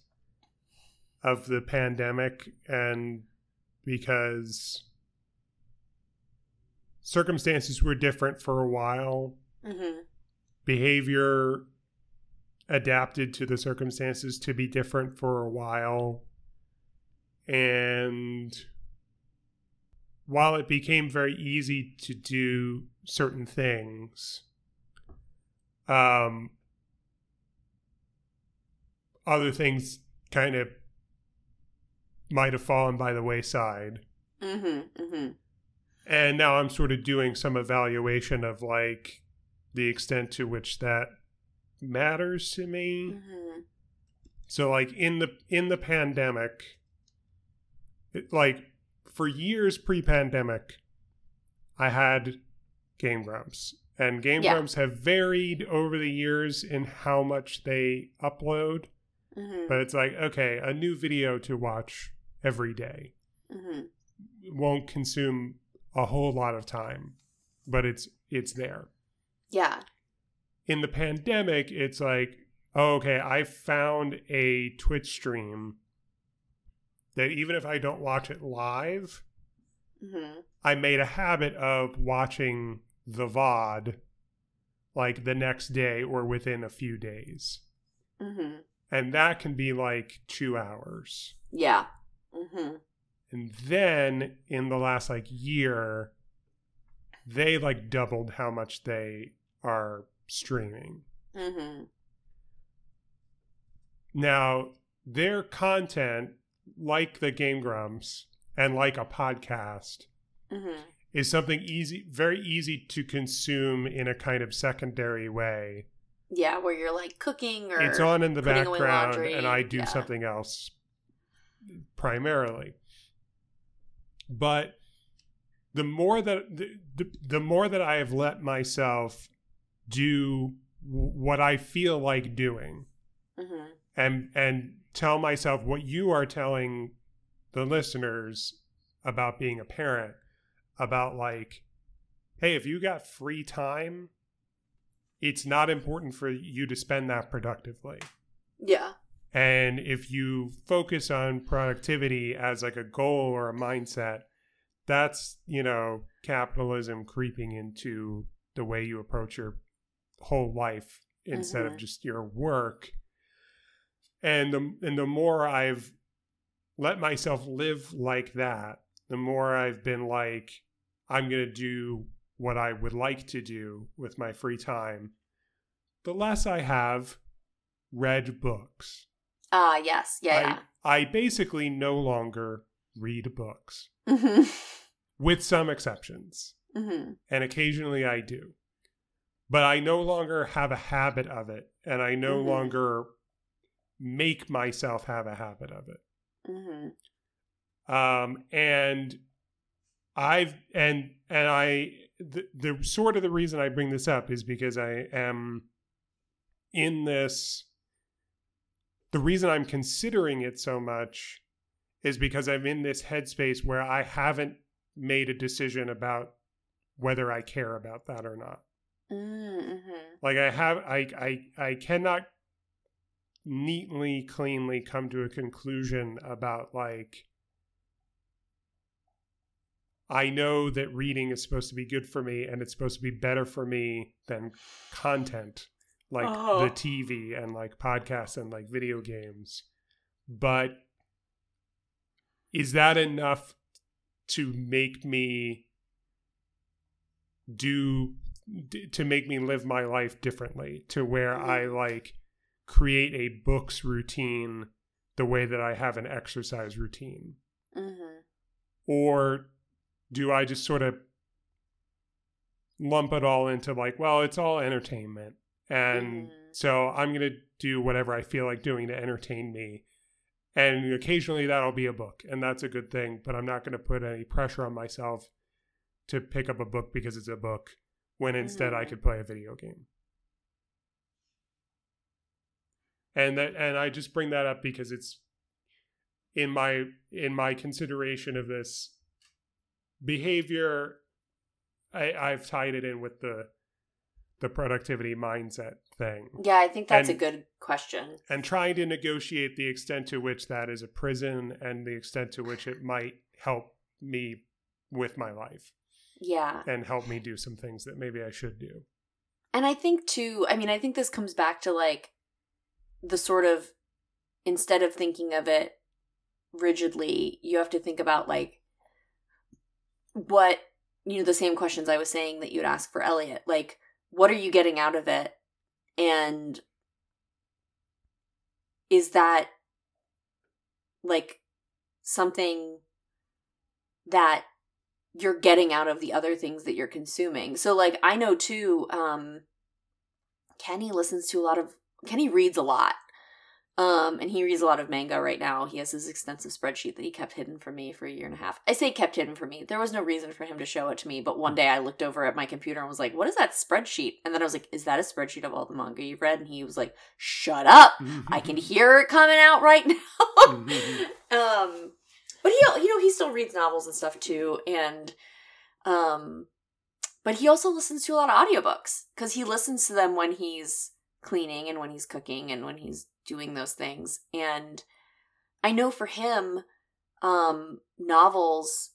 of the pandemic and because circumstances were different for a while Mm-hmm. behavior adapted to the circumstances to be different for a while. And while it became very easy to do certain things, um, other things kind of might have fallen by the wayside. Mm-hmm. Mm-hmm. And now I'm sort of doing some evaluation of like the extent to which that matters to me. Mm-hmm. So like in the in the pandemic it, like for years pre-pandemic I had Game Grumps. And Game Yeah. Grumps have varied over the years in how much they upload, Mm-hmm. but it's like okay, a new video to watch every day Mm-hmm. won't consume a whole lot of time, but it's it's there. Yeah. In the pandemic, it's like, oh, okay, I found a Twitch stream that even if I don't watch it live, Mm-hmm. I made a habit of watching the VOD like the next day or within a few days. Mm-hmm. And that can be like two hours. Yeah. Mm-hmm. And then in the last like year, they like doubled how much they are streaming. Mm-hmm. Now, their content, like the Game Grumps and like a podcast, Mm-hmm. is something easy, very easy to consume in a kind of secondary way. Yeah, where you're like cooking or It's on in the background, and I do yeah. something else primarily. But the more that the, the, the more that I have let myself do what I feel like doing hmm and and tell myself what you are telling the listeners about being a parent about like hey if you got free time it's not important for you to spend that productively Yeah. and if you focus on productivity as like a goal or a mindset that's you know capitalism creeping into the way you approach your whole life instead of Mhm. just your work and the and the more i've let myself live like that the more i've been like i'm going to do what i would like to do with my free time. The less i have read books. Ah, yes. Yeah, I, I basically no longer read books. Yeah. hmm with some exceptions. Hmm and occasionally i do. But i no longer have a habit of it and i no Mhm. longer make myself have a habit of it. Hmm um and i've and and i the, the sort of the reason i bring this up is because i am in this the reason i'm considering it so much is because i'm in this headspace where i haven't made a decision about whether i care about that or not. Mm-hmm. like i have i i i cannot neatly cleanly come to a conclusion about like i know that reading is supposed to be good for me and it's supposed to be better for me than content like Oh. the tv and like podcasts and like video games but is that enough to make me do to make me live my life differently to where mm-hmm. I like create a books routine the way that I have an exercise routine? Hmm or do I just sort of lump it all into like well it's all entertainment. And Mhm. so I'm going to do whatever I feel like doing to entertain me. And occasionally that'll be a book and that's a good thing but I'm not going to put any pressure on myself to pick up a book because it's a book when instead I Mhm. could play a video game and that and I just bring that up because it's in my in my consideration of this behavior I, I've tied it in with the the productivity mindset thing Yeah, I think that's And- a good question. and trying to negotiate the extent to which that is a prison and the extent to which it might help me with my life Yeah. and help me do some things that maybe I should do. And I think too, I mean, I think this comes back to like the sort of instead of thinking of it rigidly, you have to think about like what, you know, the same questions I was saying that you'd ask for Elliot. Like, what are you getting out of it? And is that like something that you're getting out of the other things that you're consuming. So like I know too um Kenny listens to a lot of Kenny reads a lot. Um and he reads a lot of manga right now. He has his extensive spreadsheet that he kept hidden from me for a year and a half. I say kept hidden from me. There was no reason for him to show it to me, but one day I looked over at my computer and was like, "What is that spreadsheet?" And then I was like, "Is that a spreadsheet of all the manga you've read?" And he was like, "Shut up. I can hear it coming out right now." um but he you know he still reads novels and stuff too and um but he also listens to a lot of audiobooks cuz he listens to them when he's cleaning and when he's cooking and when he's doing those things and i know for him um novels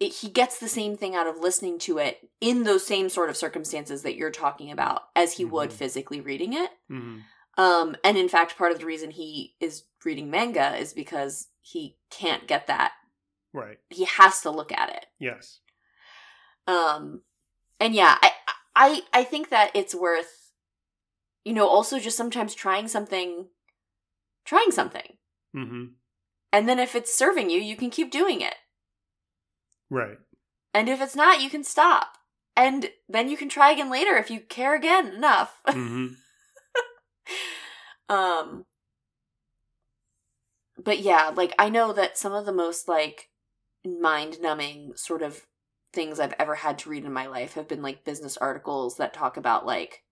it, he gets the same thing out of listening to it in those same sort of circumstances that you're talking about as he would Mhm. physically reading it Mhm. um, and in fact, part of the reason he is reading manga is because he can't get that. Right. He has to look at it. Yes. Um, and yeah, I, I, I think that it's worth, you know, also just sometimes trying something, trying something, hmm and then if it's serving you, you can keep doing it, Right. and if it's not, you can stop, and then you can try again later if you care again enough. hmm Um but yeah, like I know that some of the most like mind numbing sort of things I've ever had to read in my life have been like business articles that talk about like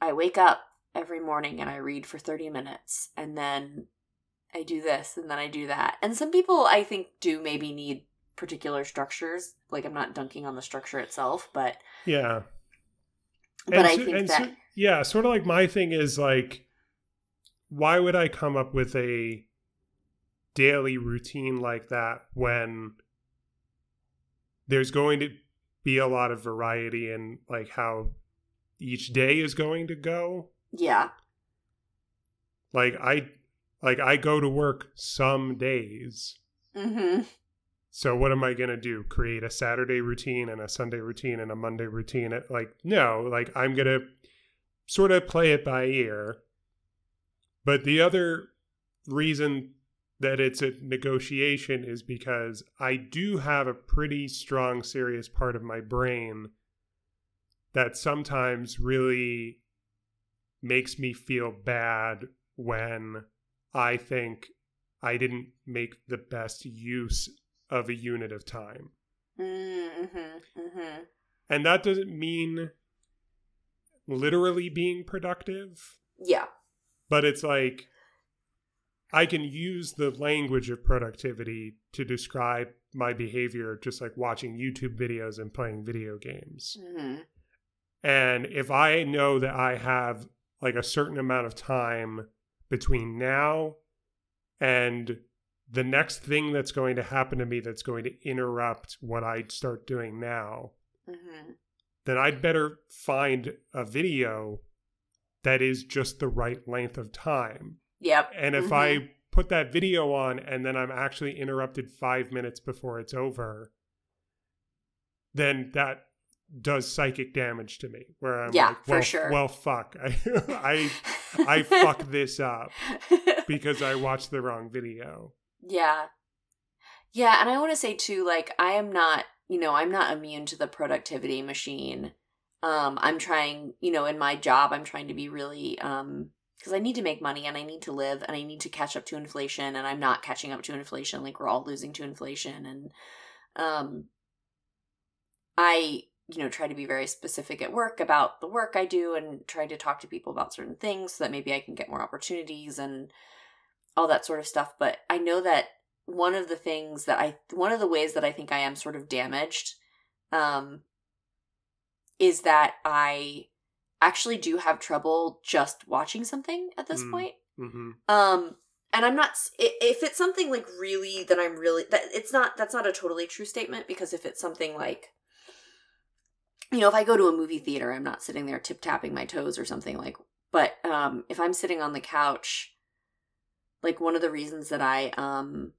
I wake up every morning and I read for 30 minutes and then I do this and then I do that. And some people I think do maybe need particular structures. Like I'm not dunking on the structure itself, but Yeah. but And I so- think and that so- yeah, sort of like my thing is like, why would I come up with a daily routine like that when there's going to be a lot of variety in like how each day is going to go? yeah. Like I like I go to work some days. Mhm. So what am I going to do? Create a Saturday routine and a Sunday routine and a Monday routine? It- Like no, like I'm going to sort of play it by ear. But the other reason that it's a negotiation is because I do have a pretty strong serious part of my brain that sometimes really makes me feel bad when I think I didn't make the best use of a unit of time. Mhm. Mhm. And that doesn't mean literally being productive, Yeah. but it's like I can use the language of productivity to describe my behavior, just like watching YouTube videos and playing video games. Mhm. And if I know that I have like a certain amount of time between now and the next thing that's going to happen to me that's going to interrupt what I start doing now, Mhm. then I'd better find a video that is just the right length of time. Yep. And if Mhm. I put that video on and then I'm actually interrupted five minutes before it's over, then that does psychic damage to me. Where I'm Yeah, like, for well, sure. well, fuck, I, I, I fucked this up because I watched the wrong video. Yeah. Yeah, and I want to say too like I am not, you know, I'm not immune to the productivity machine. Um I'm trying, you know, in my job I'm trying to be really um because I need to make money and I need to live and I need to catch up to inflation and I'm not catching up to inflation like we're all losing to inflation and um I you know try to be very specific at work about the work I do and try to talk to people about certain things so that maybe I can get more opportunities and all that sort of stuff. But I know that one of the things that I one of the ways that I think I am sort of damaged um is that I actually do have trouble just watching something at this Mm. point. hmm Um and I'm not if it's something like really that I'm really that it's not that's not a totally true statement because if it's something like you know, if I go to a movie theater, I'm not sitting there tip tapping my toes or something like but um if I'm sitting on the couch like one of the reasons that I um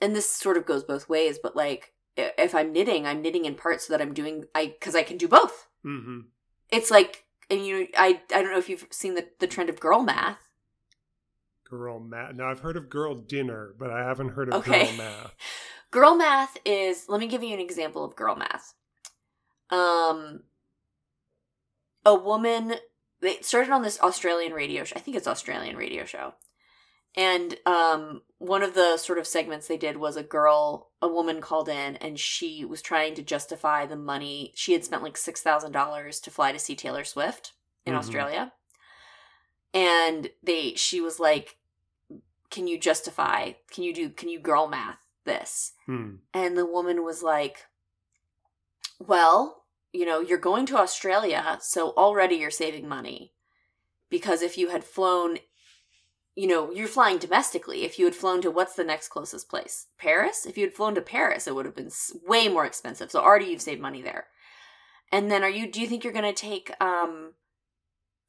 and this sort of goes both ways, but like if I'm knitting, I'm knitting in part so that I'm doing I cuz I can do both. hmm It's like and you know, I I don't know if you've seen the the trend of girl math. Girl math. Now I've heard of girl dinner, but I haven't heard of Okay. girl math. Girl math is let me give you an example of girl math. Um a woman they started on this Australian radio show. I think it's Australian radio show. And um one of the sort of segments they did was a girl, a woman called in and she was trying to justify the money. She had spent like $6,000 to fly to see Taylor Swift in Mhm. Australia. And they she was like can you justify can you do can you girl math this Hmm. and the woman was like well you know you're going to australia so already you're saving money because if you had flown you know you're flying domestically. If you had flown to what's the next closest place? Paris? If you had flown to paris it would have been way more expensive. So already you've saved money there. And then are you do you think you're going to take um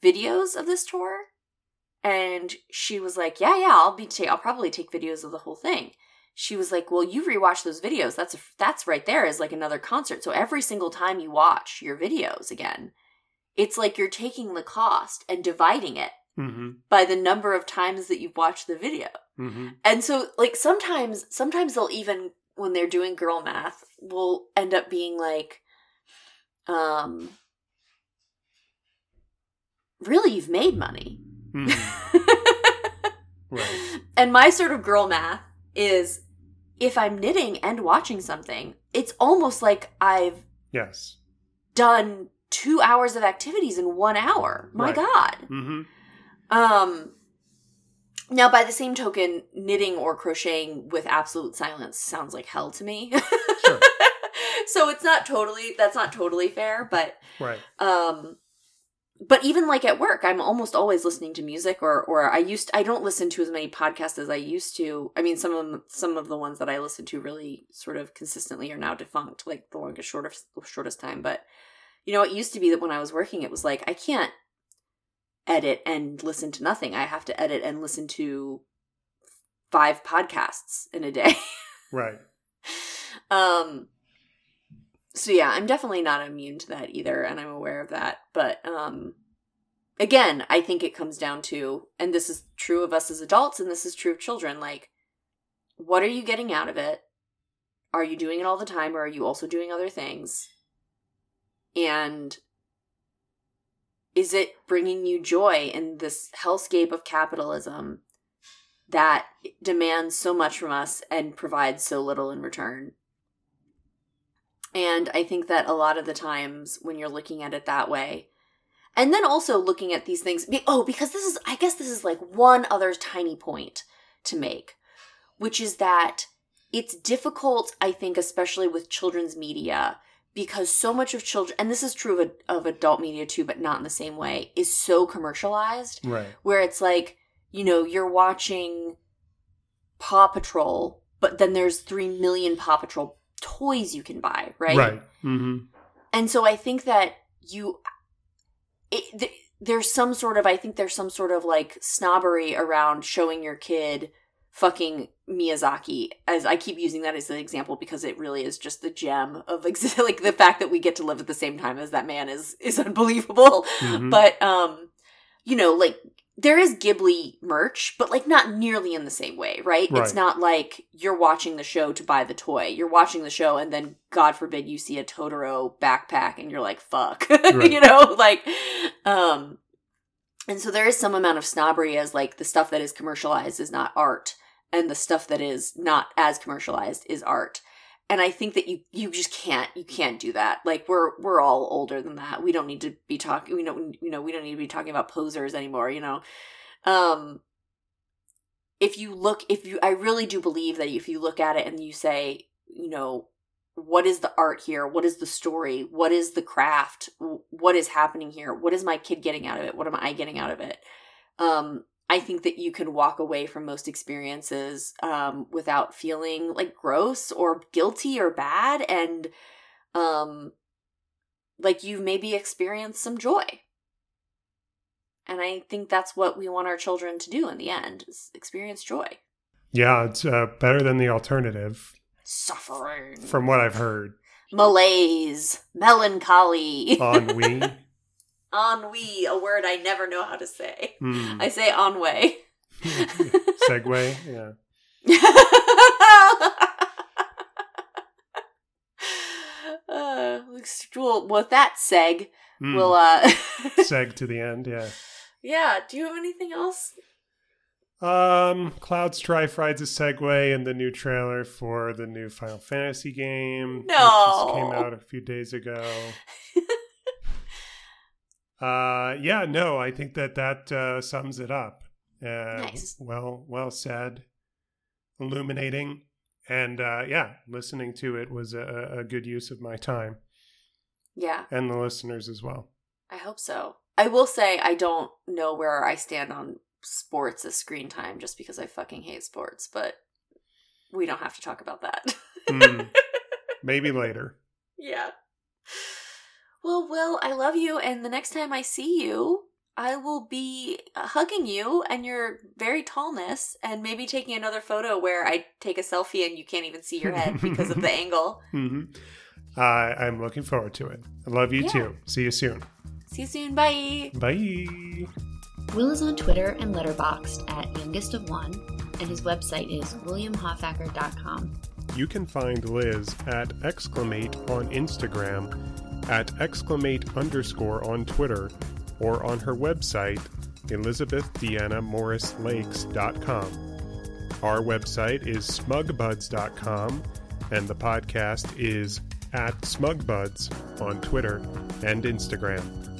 videos of this tour? And she was like yeah yeah i'll be ta- i'll probably take videos of the whole thing. She was like well you rewatch those videos. That's a, that's right there is like another concert. So every single time you watch your videos again it's like you're taking the cost and dividing it hmm by the number of times that you've watched the video hmm and so like sometimes sometimes they'll even when they're doing girl math will end up being like um really you've made money hmm Right. and my sort of girl math is if I'm knitting and watching something, it's almost like I've Yes. done two hours of activities in one hour. My Right. God. Mm-hmm. Um now by the same token, knitting or crocheting with absolute silence sounds like hell to me. Sure. so it's not totally that's not totally fair, but Right. um but even like at work i'm almost always listening to music or or i used i don't listen to as many podcasts as i used to i mean some of them, some of the ones that i listen to really sort of consistently are now defunct like the longest shortest shortest time but you know it used to be that when i was working it was like i can't edit and listen to nothing. I have to edit and listen to five podcasts in a day. Right. um so yeah i'm definitely not immune to that either and i'm aware of that. But um again i think it comes down to and this is true of us as adults and this is true of children like what are you getting out of it? Are you doing it all the time or are you also doing other things? And is it bringing you joy in this hellscape of capitalism that demands so much from us and provides so little in return. And I think that a lot of the times when you're looking at it that way, and then also looking at these things, oh, because this is, I guess this is like one other tiny point to make, which is that it's difficult, I think, especially with children's media, because so much of children, and this is true of, of adult media too, but not in the same way, is so commercialized Right. where it's like you know you're watching paw patrol but then there's 3 million paw patrol toys you can buy right, Right. Mm-hmm. and so i think that you it, th- there's some sort of i think there's some sort of like snobbery around showing your kid fucking miyazaki as i keep using that as an example because it really is just the gem of ex- like the fact that we get to live at the same time as that man is is unbelievable Mhm. but um you know like there is ghibli merch but like not nearly in the same way right? it's not like you're watching the show to buy the toy you're watching the show and then god forbid you see a totoro backpack and you're like fuck Right. you know like um and so there is some amount of snobbery as like the stuff that is commercialized is not art and the stuff that is not as commercialized is art. And i think that you you just can't you can't do that. Like we're we're all older than that. We don't need to be talking we don't you know we don't need to be talking about posers anymore you know? Um if you look if you i really do believe that if you look at it and you say you know what is the art here? What is the story? What is the craft? What is happening here? What is my kid getting out of it? What am i getting out of it? Um i think that you can walk away from most experiences um without feeling like gross or guilty or bad and um like you've maybe experienced some joy. And i think that's what we want our children to do in the end is experience joy. Yeah, it's uh, better than the alternative, suffering. From what I've heard. malaise. Melancholy. Ennui. ennui a word i never know how to say Hmm. i say ennui Segway. Yeah. uh, well, with that seg, Hmm. we'll uh Seg to the end. Yeah. Yeah, do you have anything else? Um, Cloud Strife rides a Segway in the new trailer for the new Final Fantasy game. just came out a few days ago. Uh, yeah, no, I think that that uh, sums it up. Uh, Nice. Well, well said. Illuminating, and uh, yeah, listening to it was a, a good use of my time Yeah, and the listeners as well. I hope so. I will say I don't know where I stand on sports as screen time just because I fucking hate sports, but we don't have to talk about that. Hmm. Maybe later. Yeah. Well, Will, I love you, and the next time I see you, I will be uh, hugging you and your very tallness, and maybe taking another photo where I take a selfie and you can't even see your head because of the angle. hmm Uh, I'm looking forward to it. I love you Yeah. too. See you soon. See you soon. Bye. Bye. Will is on Twitter and Letterboxd at youngest of one, and his website is williamhoffacker.com. You can find Liz at exclamate on Instagram, at exclamate underscore on Twitter, or on her website, elizabethdeannamorrislakes.com. Our website is smugbuds.com, and the podcast is at smugbuds on Twitter and Instagram.